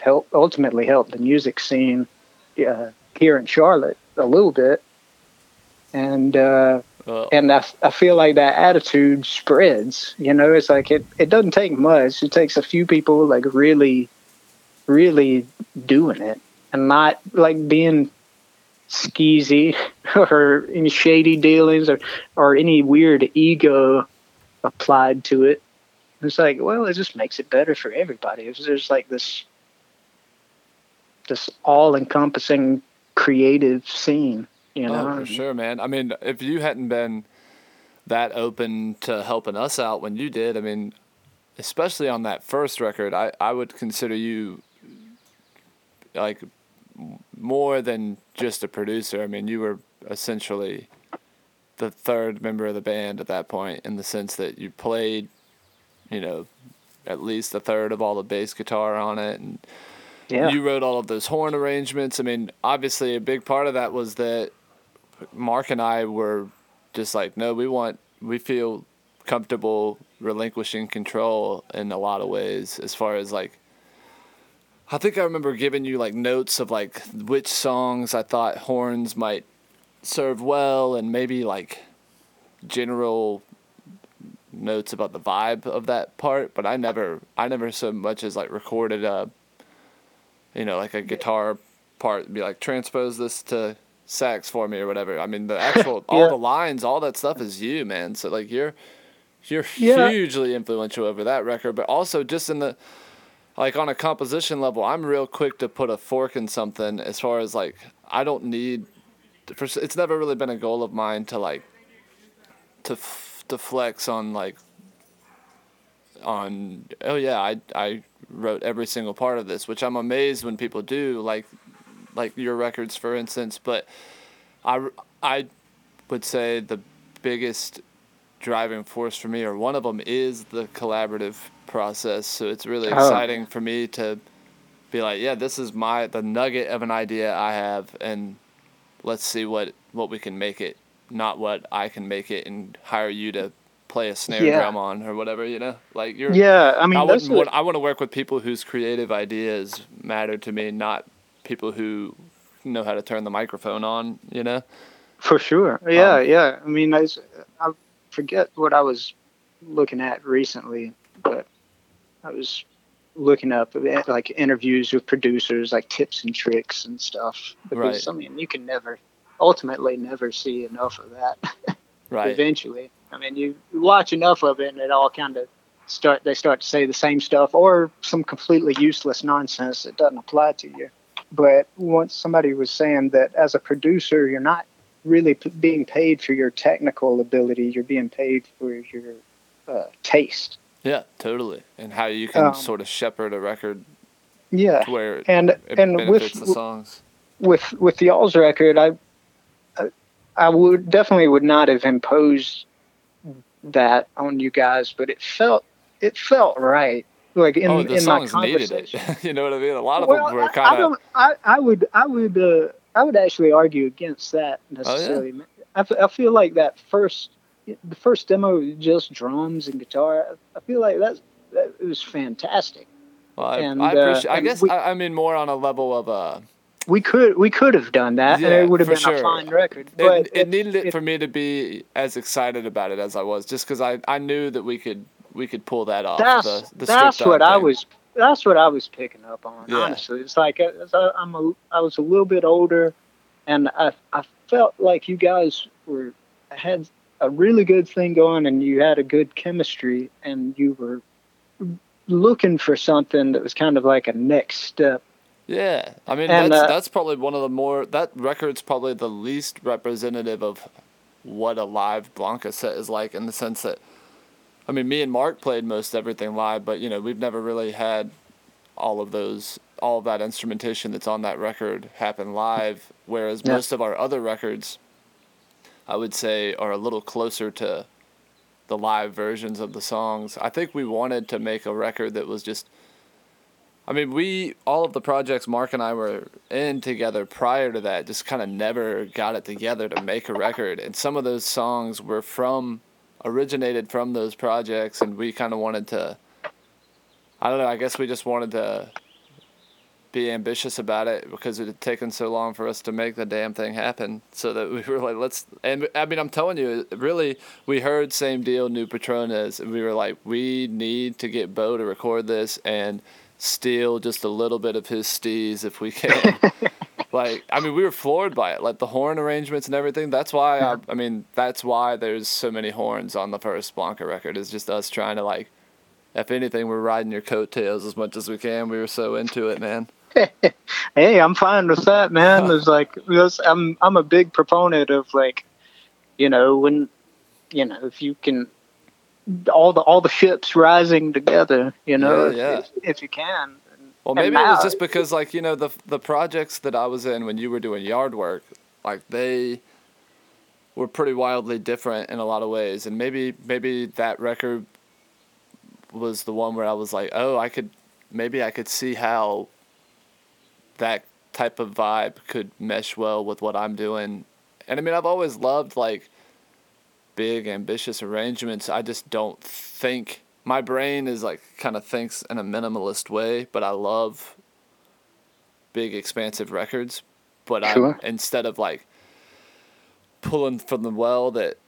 help ultimately help the music scene uh, here in Charlotte a little bit, and. Uh, and I, I feel like that attitude spreads you know it's like it, it doesn't take much it takes a few people like really really doing it and not like being skeezy or any shady dealings or, or any weird ego applied to it. It's like well it just makes it better for everybody. If there's like this this all-encompassing creative scene you oh, know? oh, for sure, man. I mean, if you hadn't been that open to helping us out when you did, I mean, especially on that first record, I, I would consider you like more than just a producer. I mean, you were essentially the third member of the band at that point in the sense that you played, you know, at least a third of all the bass guitar on it and yeah you wrote all of those horn arrangements. I mean, obviously, a big part of that was that Mark and I were just like, no, we want, we feel comfortable relinquishing control in a lot of ways, as far as like, I think I remember giving you like notes of like which songs I thought horns might serve well, and maybe like general notes about the vibe of that part. But I never, I never so much as like recorded a you know, like a guitar part, be like transpose this to sax for me or whatever. I mean, the actual all the lines, all that stuff is you, man. So like you're you're Yeah. hugely influential over that record, but also just in the like on a composition level, I'm real quick to put a fork in something as far as like I don't need for it's never really been a goal of mine to like to f- to flex on like on oh yeah I I wrote every single part of this which I'm amazed when people do like like your records for instance but I I would say the biggest driving force for me or one of them is the collaborative process so it's really Oh. exciting for me to be like yeah this is my the nugget of an idea I have and let's see what what we can make it not what I can make it and hire you to play a snare Yeah. drum on or whatever you know like you're yeah i mean I that's wouldn't want, what- I want to work with people whose creative ideas matter to me not people who know how to turn the microphone on you know For sure. Yeah, Um, yeah. I mean, I, I forget what I was looking at recently, but I was looking up like interviews with producers, like tips and tricks and stuff. Because Right. I mean, you can never, ultimately, never see enough of that. right Eventually, I mean, you watch enough of it, and it all kind of start. They start to say the same stuff, or some completely useless nonsense that doesn't apply to you. But once somebody was saying that as a producer, you're not really p- being paid for your technical ability. You're being paid for your uh, taste. Yeah totally and how you can Um, sort of shepherd a record Yeah, to where it, and it and with the songs with with the Alls record, I, I I would definitely would not have imposed that on you guys, but it felt it felt right. Like in, oh the in my songs needed conversation. it you know what I mean a lot of well, them were I, I, kind of don't, I, I would I would uh, I would actually argue against that Oh, necessarily. I, f- I feel like that first the first demo just drums and guitar. I feel like that's that it was fantastic. well, I, and, I uh, I guess we- I, I mean more on a level of uh We could we could have done that, and it would have been sure. a fine record. it, But it needed it, it- for me to be as excited about it as I was, just because I, I knew that we could we could pull that off. that's the, the that's what down I was that's what I was picking up on. Yeah. Honestly, it's like uh, I, I'm a I was a little bit older, and I I felt like you guys were had a really good thing going and you had a good chemistry and you were looking for something that was kind of like a next step. Yeah, I mean And, that's uh, that's probably one of the more that record's probably the least representative of what a live Blanca set is like in the sense that, I mean, me and Mark played most everything live, but you know we've never really had all of those all of that instrumentation that's on that record happen live. Whereas Yeah. most of our other records, I would say, are a little closer to the live versions of the songs. I think we wanted to make a record that was just I mean, we all of the projects Mark and I were in together prior to that just kind of never got it together to make a record, and some of those songs were from originated from those projects, and we kind of wanted to. I don't know. I guess we just wanted to be ambitious about it because it had taken so long for us to make the damn thing happen. So that we were like, let's. And I mean, I'm telling you, really, we heard same deal, new Patronas, and we were like, we need to get Bo to record this and steal just a little bit of his steez if we can. like, I mean, we were floored by it, like the horn arrangements and everything. That's why I, I mean, that's why there's so many horns on the first Blanca record. Is just us trying to like. If anything, we're riding your coattails as much as we can. We were so into it, man. Hey, I'm fine with that, man. There's like, there's, I'm I'm a big proponent of like, you know, when, you know, if you can, all the all the ships rising together, you know, Yeah, yeah. If, if you can. Well, maybe it was just because, like, you know, the the projects that I was in when you were doing yard work, like they were pretty wildly different in a lot of ways, and maybe maybe that record was the one where I was like, oh, I could maybe I could see how that type of vibe could mesh well with what I'm doing, and I mean, I've always loved like big ambitious arrangements. I just don't think my brain is like kind of thinks in a minimalist way, but I love big expansive records. But Sure. I'm instead of like pulling from the well that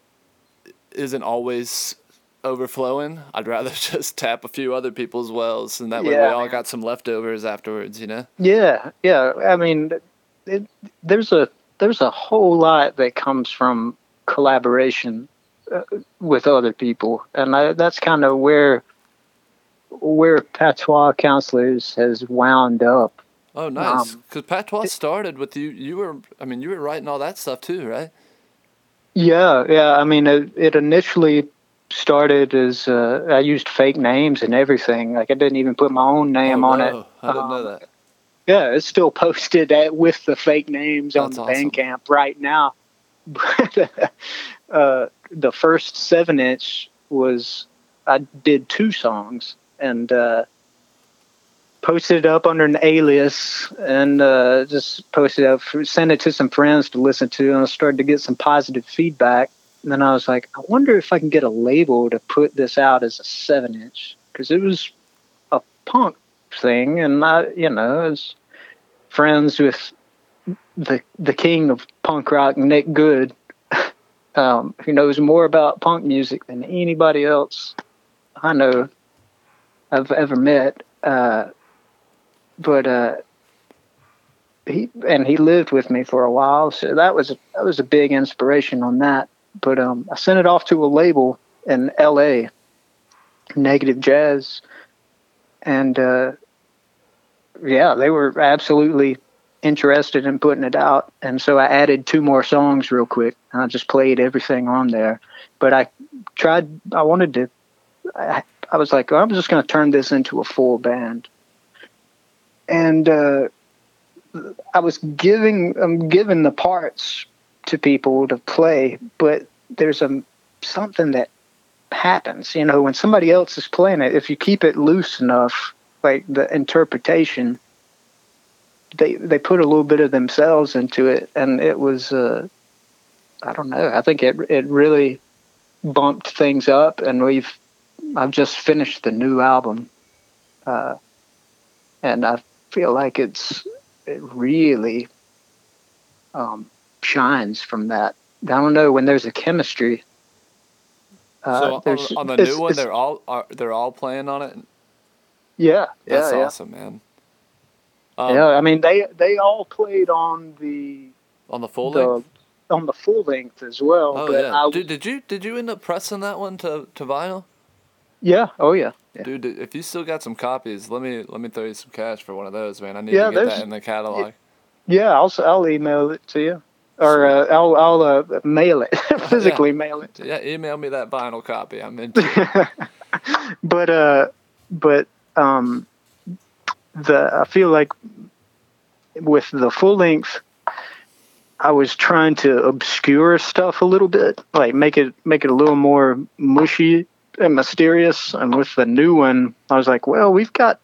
isn't always overflowing, I'd rather just tap a few other people's wells and that way we all got some leftovers afterwards, you know? Yeah, yeah. I mean, it, there's a there's a whole lot that comes from collaboration uh, with other people, and I, that's kind of where where Patois Counselors has wound up. Oh, nice. Um, Because Patois started with you. You were, I mean, you were writing all that stuff too, right? Yeah, yeah. I mean, it, it initially started as uh, I used fake names and everything. Like I didn't even put my own name oh, on no. it. I didn't know Um, that. Yeah, it's still posted at, with the fake names on the awesome. Bandcamp right now. But uh, the first seven inch was I did two songs and uh, posted it up under an alias and uh, just posted it up, sent it to some friends to listen to, and I started to get some positive feedback. And then I was like, I wonder if I can get a label to put this out as a seven inch because it was a punk thing, and I, you know, was friends with the the king of punk rock, Nick Good, um, who knows more about punk music than anybody else I know I've ever met. Uh, but uh, he and he lived with me for a while, so that was that was a big inspiration on that. But um, I sent it off to a label in L.A. Negative Jazz, and uh, yeah, they were absolutely interested in putting it out. And so I added two more songs real quick, and I just played everything on there. But I tried, I wanted to, I, I was like, I'm just going to turn this into a full band. And uh, I was giving, I'm giving the parts to people to play, but there's a something that happens, you know, when somebody else is playing it, if you keep it loose enough, like the interpretation, they they put a little bit of themselves into it, and it was uh, I don't know. I think it it really bumped things up, and we've I've just finished the new album, uh, and I feel like it's it really um, shines from that. I don't know when there's a chemistry. Uh, so on, on the new one, they're all are, they're all playing on it. yeah, yeah, That's yeah. awesome, man. Um, yeah, I mean they they all played on the On the full the length. on the full length as well. Oh but yeah, I, dude. Did you did you end up pressing that one to to vinyl? yeah, oh yeah, yeah. Dude, if you still got some copies, let me let me throw you some cash for one of those, man. I need Yeah, to get that in the catalog. Yeah, I'll I'll email it to you, or uh, I'll I'll uh, mail it, physically mail it. Yeah, email me that vinyl copy. I'm into. but uh, but um, the I feel like with the full length, I was trying to obscure stuff a little bit, like make it make it a little more mushy and mysterious. And with the new one, I was like, well, we've got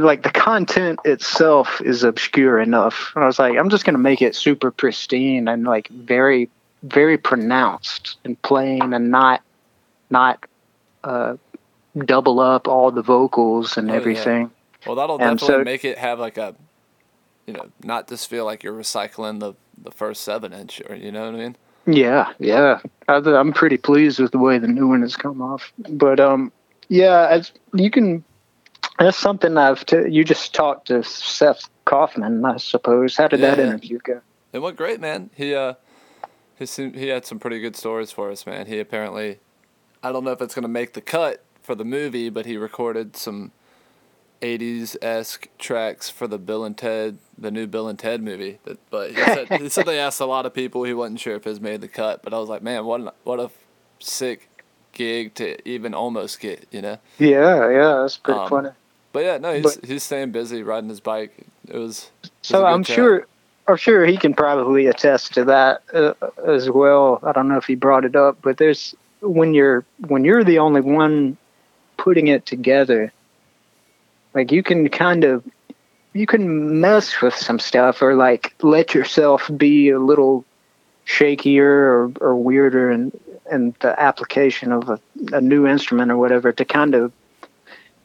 like the content itself is obscure enough. And I was like, I'm just gonna make it super pristine and like very very pronounced and plain and not not uh, double up all the vocals and Oh, yeah. everything. Well, that'll And definitely so- make it have like a, you know, not just feel like you're recycling the the first seven inch, or you know what I mean. Yeah, yeah. I, I'm pretty pleased with the way the new one has come off. But um, yeah, as you can, that's something I've. T- you just talked to Seth Kaufman, I suppose. How did that Yeah. interview go? It went great, man. He uh, he seemed, he had some pretty good stories for us, man. He apparently, I don't know if it's gonna make the cut for the movie, but he recorded some. 80s esque tracks for the Bill and Ted, the new Bill and Ted movie. That, but he said, he said they asked a lot of people. He wasn't sure if his made the cut, but I was like, man, what an, what a sick gig to even almost get, you know. Yeah, yeah, that's pretty Um, funny. But yeah, no, he's But- he's staying busy riding his bike. It was. it was So good I'm chat. sure, I'm sure he can probably attest to that uh, as well. I don't know if he brought it up, but there's when you're when you're the only one putting it together, like you can kind of you can mess with some stuff or like let yourself be a little shakier or, or weirder and and the application of a, a new instrument or whatever to kind of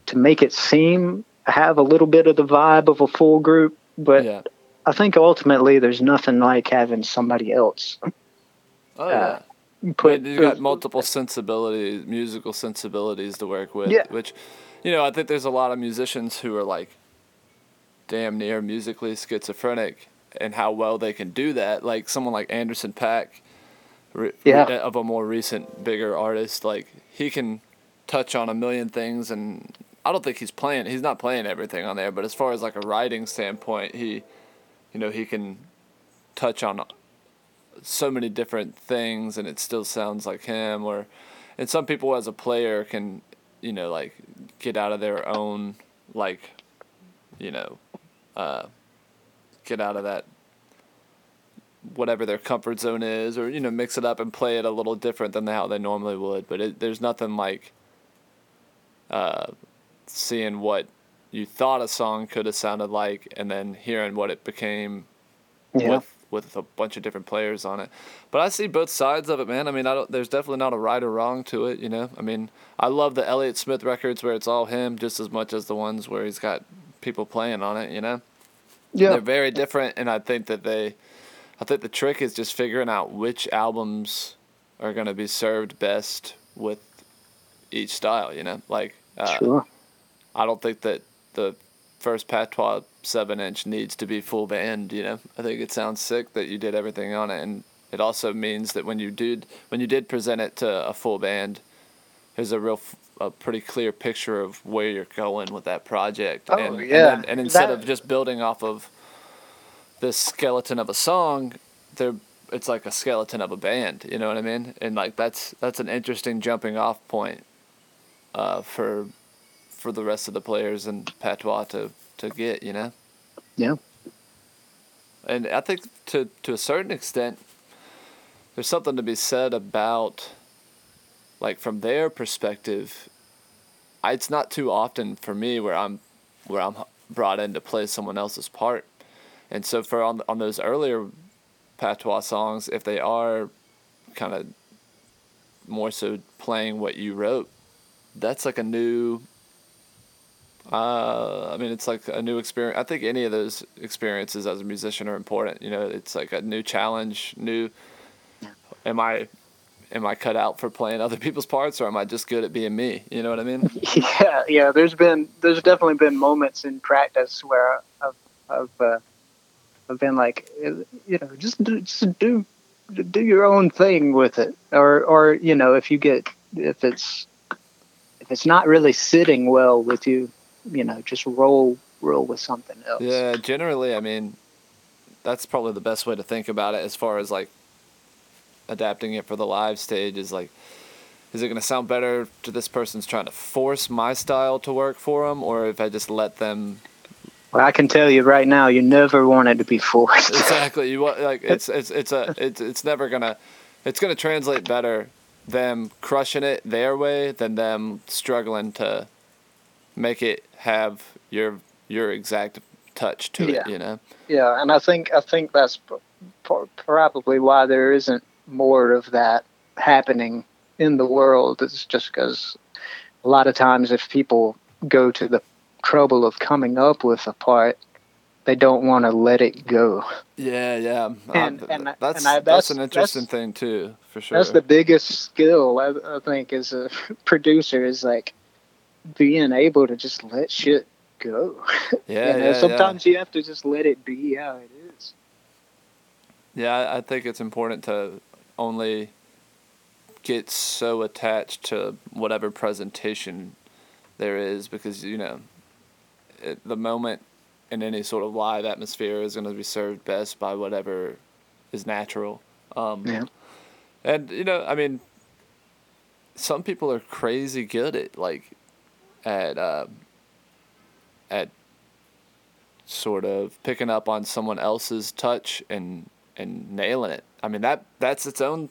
to make it seem have a little bit of the vibe of a full group but Yeah. I think ultimately there's nothing like having somebody else Oh yeah. Uh, put. you got multiple sensibilities, musical sensibilities to work with. Yeah. Which, you know, I think there's a lot of musicians who are like, damn near musically schizophrenic, and how well they can do that. Like someone like Anderson .Paak, re- Yeah. re- of a more recent, bigger artist, like he can touch on a million things, and I don't think he's playing. He's not playing everything on there, but as far as like a writing standpoint, he, you know, he can touch on so many different things and it still sounds like him or and some people as a player can you know like get out of their own like you know uh get out of that whatever their comfort zone is or you know mix it up and play it a little different than how they normally would but it, there's nothing like uh seeing what you thought a song could have sounded like and then hearing what it became yeah. with with a bunch of different players on it. But I see both sides of it, man. I mean, I don't. There's definitely not a right or wrong to it, you know. I mean, I love the Elliott Smith records where it's all him, just as much as the ones where he's got people playing on it, you know. yeah. They're very different, and I think that they, I think the trick is just figuring out which albums are gonna be served best with each style, you know. Like, uh, Sure. I don't think that the first patois seven inch needs to be full band. You know, I think it sounds sick that you did everything on it, and it also means that when you did when you did present it to a full band, there's a real f- a pretty clear picture of where you're going with that project. Oh, and, yeah. and, and instead That- of just building off of this skeleton of a song, there it's like a skeleton of a band. You know what I mean? And like that's that's an interesting jumping off point uh, for for the rest of the players in patois to to get. You know. Yeah. And I think to to a certain extent, there's something to be said about, like from their perspective. I, it's not too often for me where I'm, where I'm brought in to play someone else's part, and so for on on those earlier, patois songs, if they are, kind of. More so playing what you wrote, that's like a new uh, I mean, it's like a new experience. I think any of those experiences as a musician are important. You know, it's like a new challenge. New. Am I, am I cut out for playing other people's parts, or am I just good at being me? You know what I mean? Yeah, yeah. There's been there's definitely been moments in practice where I've I've, uh, I've been like, you know, just do just do do your own thing with it, or or you know if you get if it's if it's not really sitting well with you, you know, just roll roll with something else. Yeah, generally, I mean, that's probably the best way to think about it as far as like adapting it for the live stage is like is it going to sound better to this person's trying to force my style to work for them or if I just let them well, I can tell you right now, you never want it to be forced. exactly. You want like it's it's it's a it's it's never gonna it's gonna translate better them crushing it their way than them struggling to make it have your your exact touch to Yeah. it. You know. Yeah, and I think I think that's probably why there isn't more of that happening in the world. It's just because a lot of times if people go to the trouble of coming up with a part, they don't want to let it go. Yeah, yeah. And- Uh, and I- that's, and I- that's that's- an interesting that's- thing too, for sure. That's the biggest skill I, I think as a producer is like being able to just let shit go. yeah, you know, yeah, sometimes you have to just let it be how it is. yeah. Yeah, I- I think it's important to only get so attached to whatever presentation there is because you know it, the moment in any sort of live atmosphere is going to be served best by whatever is natural. Um, Yeah. And you know, I mean, some people are crazy good at like at uh, at sort of picking up on someone else's touch and and nailing it. I mean that that's its own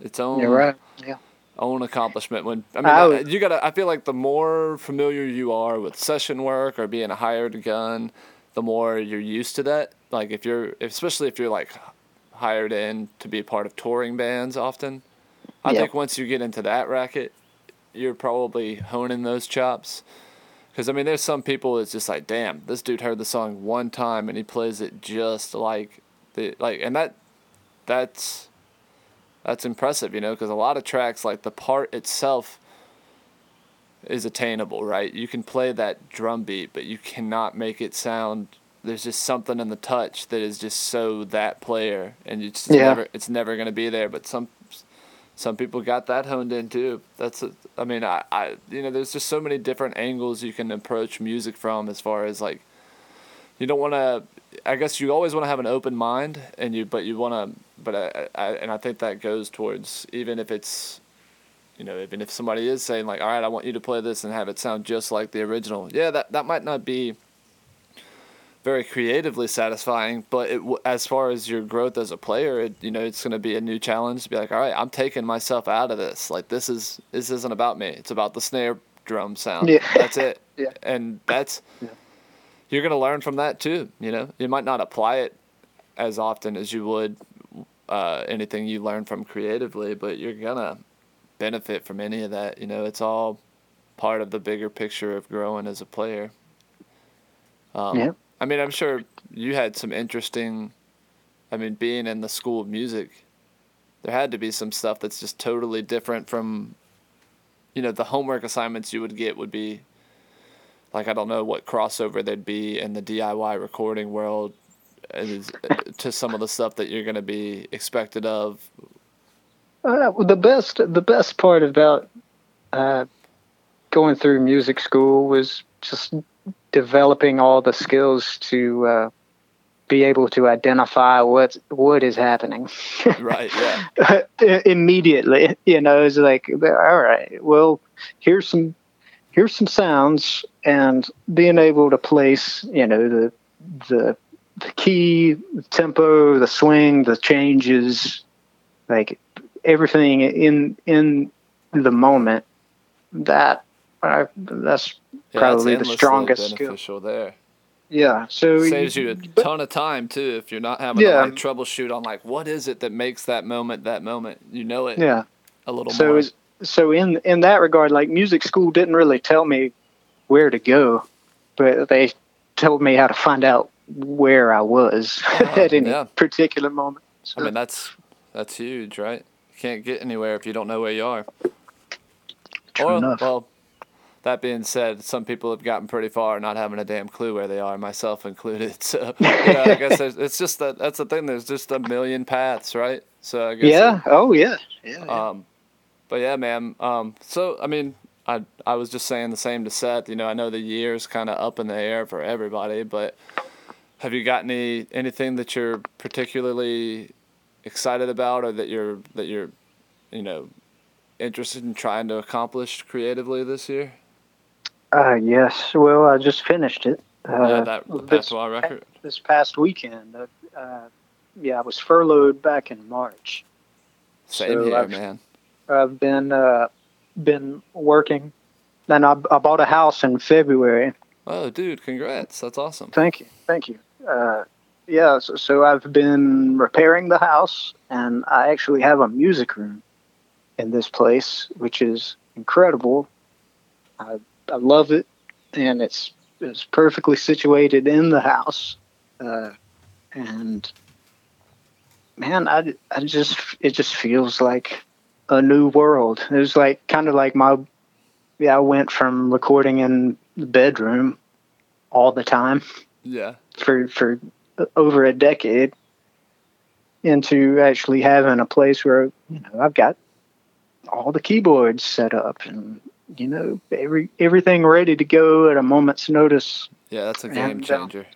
its own right. Yeah. own accomplishment when I mean I would- you gotta I feel like the more familiar you are with session work or being a hired gun, the more you're used to that. Like if you're especially if you're like hired in to be a part of touring bands often. I Yeah. think once you get into that racket, you're probably honing those chops. Because I mean, there's some people it's just like, damn, this dude heard the song one time and he plays it just like the like, and that that's that's impressive, you know. Because a lot of tracks, like the part itself, is attainable, right? You can play that drum beat, but you cannot make it sound. There's just something in the touch that is just so that player, and it's just Yeah. never it's never gonna be there. But some some people got that honed in too. That's a, I mean I, I you know there's just so many different angles you can approach music from as far as like you don't want to I guess you always want to have an open mind and you but you want to but I, I and I think that goes towards even if it's you know even if somebody is saying like all right I want you to play this and have it sound just like the original yeah that that might not be very creatively satisfying but it as far as your growth as a player it, you know it's going to be a new challenge to be like all right I'm taking myself out of this like this is this isn't about me it's about the snare drum sound Yeah. that's it Yeah. and that's Yeah. you're going to learn from that too you know you might not apply it as often as you would uh, anything you learn from creatively but you're going to benefit from any of that you know it's all part of the bigger picture of growing as a player um, Yeah. I mean i'm sure you had some interesting i mean being in the school of music there had to be some stuff that's just totally different from you know the homework assignments you would get would be like I don't know what crossover there'd be in the DIY recording world to some of the stuff that you're going to be expected of. Uh, well, the best the best part about uh, going through music school was just developing all the skills to uh, be able to identify what what is happening Right, yeah. immediately. You know, it's like, all right, well, here's some here's some sounds, and being able to place, you know, the the the key, the tempo, the swing, the changes, like everything in in the moment. That I, that's Yeah, Probably the strongest skill. there. yeah. So it Saves you a but- ton of time too if you're not having Yeah. to like troubleshoot on like what is it that makes that moment that moment. You know it yeah. a little so more. is so in in that regard like music school didn't really tell me where to go but they told me how to find out where i was uh-huh. at any yeah. particular moment so, I mean that's that's huge, right? You can't get anywhere if you don't know where you are. true Or, enough well, that being said, some people have gotten pretty far not having a damn clue where they are, myself included. So, know, I guess it's just that that's the thing. There's just a million paths, right? So I guess Yeah. it- Oh yeah. Yeah. yeah. um, but yeah, man. Um, so I mean, I I was just saying the same to Seth. You know, I know the year's kind of up in the air for everybody, but have you got any anything that you're particularly excited about, or that you're that you're, you know, interested in trying to accomplish creatively this year? Uh, yes. Well, I just finished it. Uh, yeah, that this, patois record. this past weekend. Uh, uh, yeah, I was furloughed back in March. Same so here, I've- man. I've been uh, been working. Then I, I bought a house in February. Oh, dude, congrats! That's awesome. Thank you, thank you. Uh, yeah, so, so I've been repairing the house, and I actually have a music room in this place, which is incredible. I I love it, and it's it's perfectly situated in the house, uh, and man, I I just it just feels like a new world. It was like kind of like my yeah. I went from recording in the bedroom all the time Yeah. for for over a decade into actually having a place where you know I've got all the keyboards set up and you know every everything ready to go at a moment's notice. Yeah, that's a game And, uh, changer.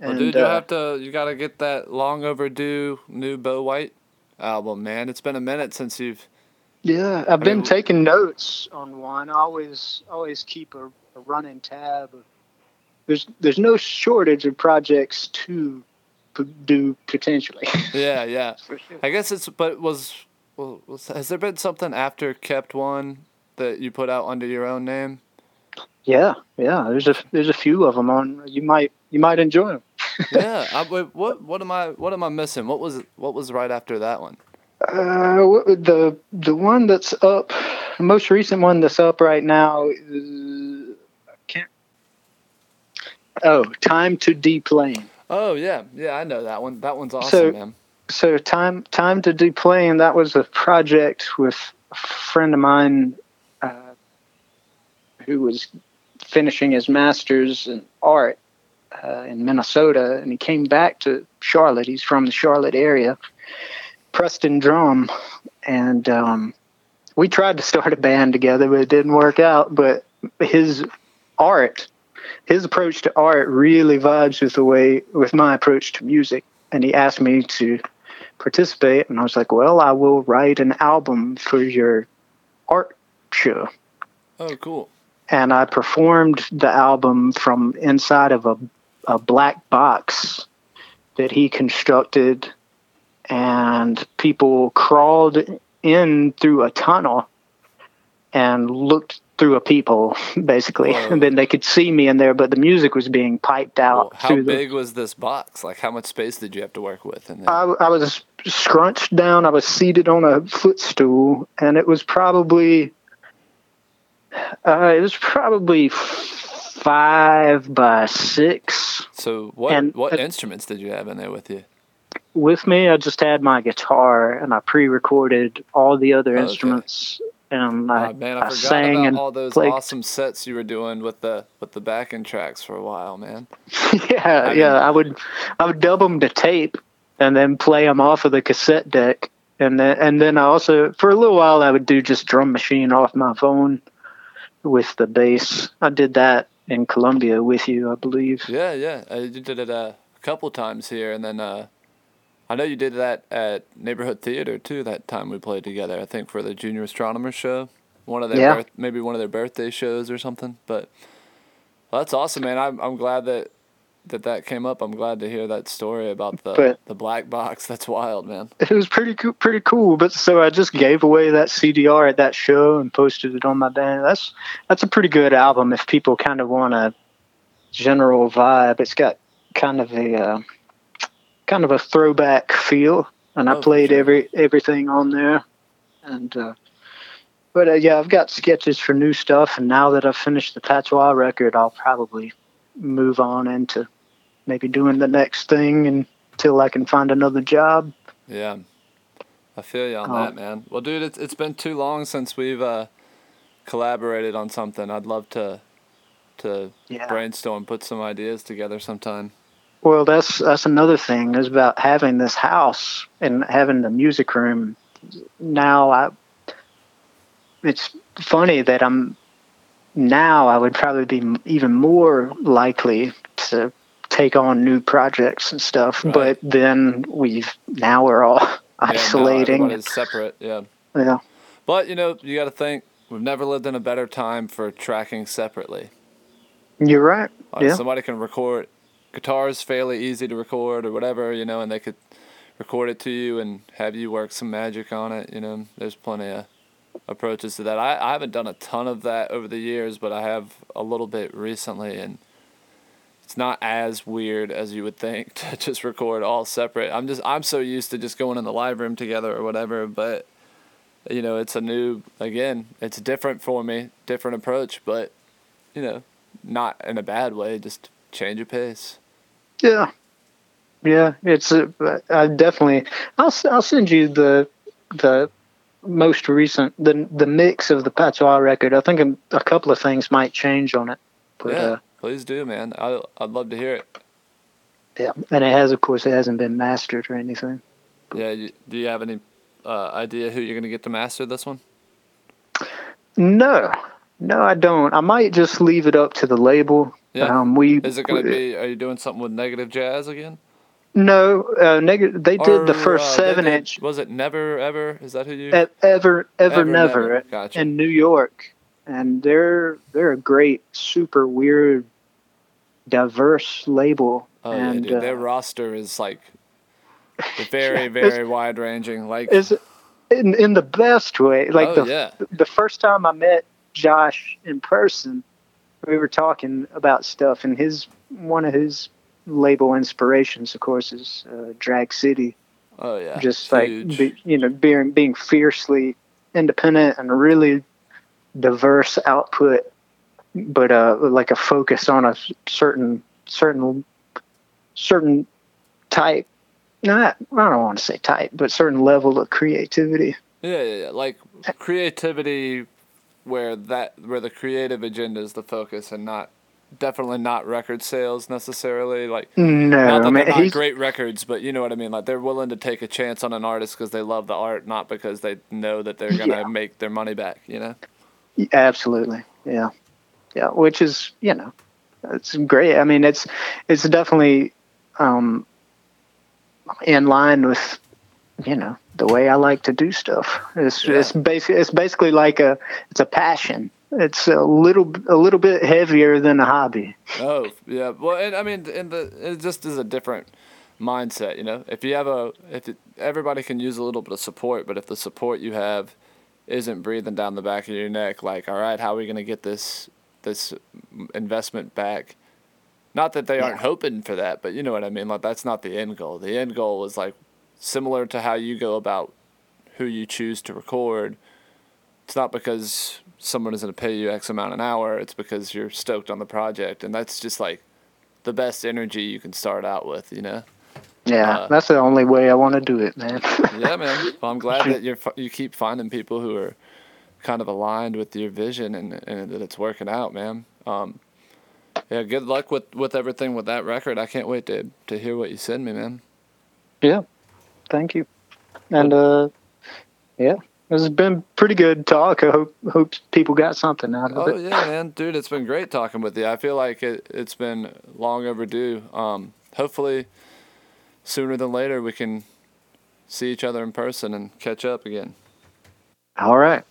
Well, And, dude, you uh, have to. You got to get that long overdue new Bo White album, man. It's been a minute since you've. Yeah, I've been mean- taking notes on one. I always always keep a, a running tab. There's there's no shortage of projects to p- do potentially. Yeah, yeah. Sure. I guess it's. But was, well, was has there been something after Kept One that you put out under your own name? Yeah, yeah. There's a there's a few of them on. You might you might enjoy them. yeah. I, what what am I what am I missing? What was what was right after that one? Uh, the the one that's up, the most recent one that's up right now. Is, I can't. Oh, time to deplane. Oh yeah, yeah. I know that one. That one's awesome, So- man. So time time to deplane. That was a project with a friend of mine, who was finishing his master's in art uh, in Minnesota, and he came back to Charlotte. He's from the Charlotte area, Preston Drum, and um, we tried to start a band together, but it didn't work out. But his art, his approach to art, really vibes with the way with my approach to music, and he asked me to participate, and I was like, "Well, I will write an album for your art show." Oh, cool. And I performed the album from inside of a, a black box that he constructed, and people crawled in through a tunnel and looked through a peephole, basically, Whoa. and then they could see me in there, but the music was being piped out. Well, how through the- big was this box? Like, how much space did you have to work with? And I, I was scrunched down. I was seated on a footstool, and it was probably uh, it was probably five by six. so what and- what uh, instruments did you have in there with you? With me, I just had my guitar, and I pre-recorded all the other Oh, okay. instruments, and I, Oh, man, I, I forgot sang and all those played. awesome sets you were doing with the with the backing tracks for a while, man. yeah, I yeah. mean- I would, I would dub them to tape, and then play them off of the cassette deck, and then and then I also for a little while I would do just drum machine off my phone with the bass. I did that in Columbia with you, I believe. Yeah, yeah. Uh, you did it uh, a couple times here, and then uh, I know you did that at Neighborhood Theater too. That time we played together, I think for the Junior Astronomer show, one of their Yeah. birth, maybe one of their birthday shows or something. But well, that's awesome, man. I'm I'm glad that that that came up. I'm glad to hear that story about the But- the black box. That's wild, man. It was pretty cool, pretty cool. But so I just gave away that CDR at that show and posted it on my band. That's that's a pretty good album if people kind of want a general vibe. It's got kind of a uh, kind of a throwback feel, and Oh, I played sure. every everything on there. And uh, but uh, yeah, I've got sketches for new stuff, and now that I've finished the Patois record, I'll probably move on into maybe doing the next thing until I can find another job. Yeah, I feel you on Oh. that, man. Well, dude, it's it's been too long since we've uh, collaborated on something. I'd love to to Yeah. brainstorm, put some ideas together sometime. Well, that's that's another thing is about having this house and having the music room. Now, I it's funny that I'm now I would probably be even more likely to take on new projects and stuff. Right. But then we've now we're all Yeah, isolating. separate. Yeah. yeah. But you know, you got to think we've never lived in a better time for tracking separately. You're right. Like Yeah. somebody can record guitars fairly easy to record or whatever, you know, and they could record it to you and have you work some magic on it, you know. There's plenty of approaches to that. I, I haven't done a ton of that over the years, but I have a little bit recently and it's not as weird as you would think to just record all separate. I'm just I'm so used to just going in the live room together or whatever, but you know, it's a new again, it's different for me, different approach, but you know, not in a bad way, just change of pace. Yeah, yeah. It's a, I definitely. I'll I'll send you the the most recent the the mix of the Patois record. I think a, a couple of things might change on it, but yeah, uh, please do, man. I I'd love to hear it. yeah. And it has, of course, it hasn't been mastered or anything. Yeah, you, do you have any uh, idea who you're gonna get to master this one? No, no, I don't. I might just leave it up to the label. Yeah. Um, we Is it gonna be? Are you doing something with Negative Jazz again? no uh, negative. They did the first uh, seven did- inch Was it Never Ever? Is that who you? ever ever, Ever never, Never. Gotcha. in New York, and they're they're a great, super weird, diverse label. oh and yeah, dude. Their uh, roster is like very, very wide ranging. Like, is in in the best way. Like oh the yeah, the first time I met Josh in person, we were talking about stuff, and his one of his label inspirations, of course, is uh, Drag City. oh yeah. Just like be, you know, being being fiercely independent and really diverse output, but uh, like a focus on a certain certain certain type. Not I don't want to say type, but certain level of creativity. Yeah, yeah, yeah. Like creativity, where that where the creative agenda is the focus, and not definitely not record sales necessarily. Like No, not that I mean they're not great records, but you know what I mean. Like they're willing to take a chance on an artist because they love the art, not because they know that they're gonna Yeah. make their money back. You know. Absolutely, yeah, yeah. Which is, you know, it's great. I mean, it's it's definitely um, in line with, you know, the way I like to do stuff. It's Yeah. it's basically it's basically like a it's a passion. It's a little a little bit heavier than a hobby. Oh yeah, well, and I mean, and the it just is a different mindset, you know. If you have a, if it, everybody can use a little bit of support, but if the support you have isn't breathing down the back of your neck, like, all right, how are we gonna get this this investment back? Not that they aren't hoping for that, but you know what I mean. Like that's not the end goal. The end goal is like similar to how you go about who you choose to record. It's not because someone is going to pay you X amount an hour. It's because you're stoked on the project, and that's just like the best energy you can start out with. You know. Yeah, Uh, that's the only way I want to do it, man. Yeah, man. Well, I'm glad that you're you keep finding people who are kind of aligned with your vision and, and that it's working out, man. Um, yeah, good luck with, with everything with that record. I can't wait to to hear what you send me, man. yeah, thank you. And uh, yeah, this has been pretty good talk. I hope hope people got something out of Oh it. yeah, man, dude, it's been great talking with you. I feel like it it's been long overdue. Um, hopefully, sooner than later we can see each other in person and catch up again. All right,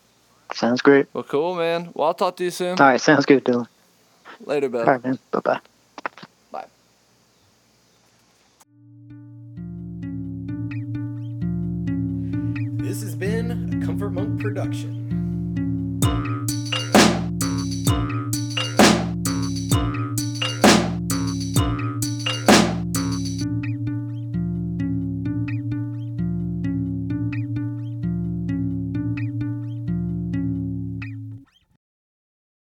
sounds great. Well, cool, man. Well, I'll talk to you soon. All right, sounds good, Dylan. Later, Bill. All right, man. Bye bye. Bye. This has been a Comfort Monk production.